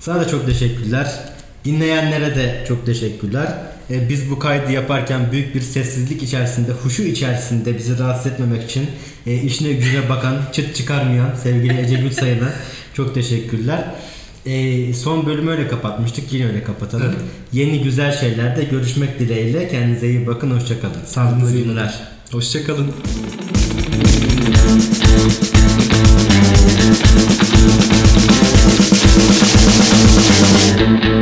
Sana da çok teşekkürler. Dinleyenlere de çok teşekkürler. E, biz bu kaydı yaparken büyük bir sessizlik içerisinde, huşu içerisinde bizi rahatsız etmemek için e, işine güne bakan, çıt çıkarmayan sevgili Ece Gülsay'a çok teşekkürler. E, son bölümü öyle kapatmıştık. Yine öyle kapatalım. Evet. Yeni güzel şeylerde görüşmek dileğiyle. Kendinize iyi bakın. Hoşçakalın. Sağlıklı günler. Hoşçakalın. Hoşçakalın.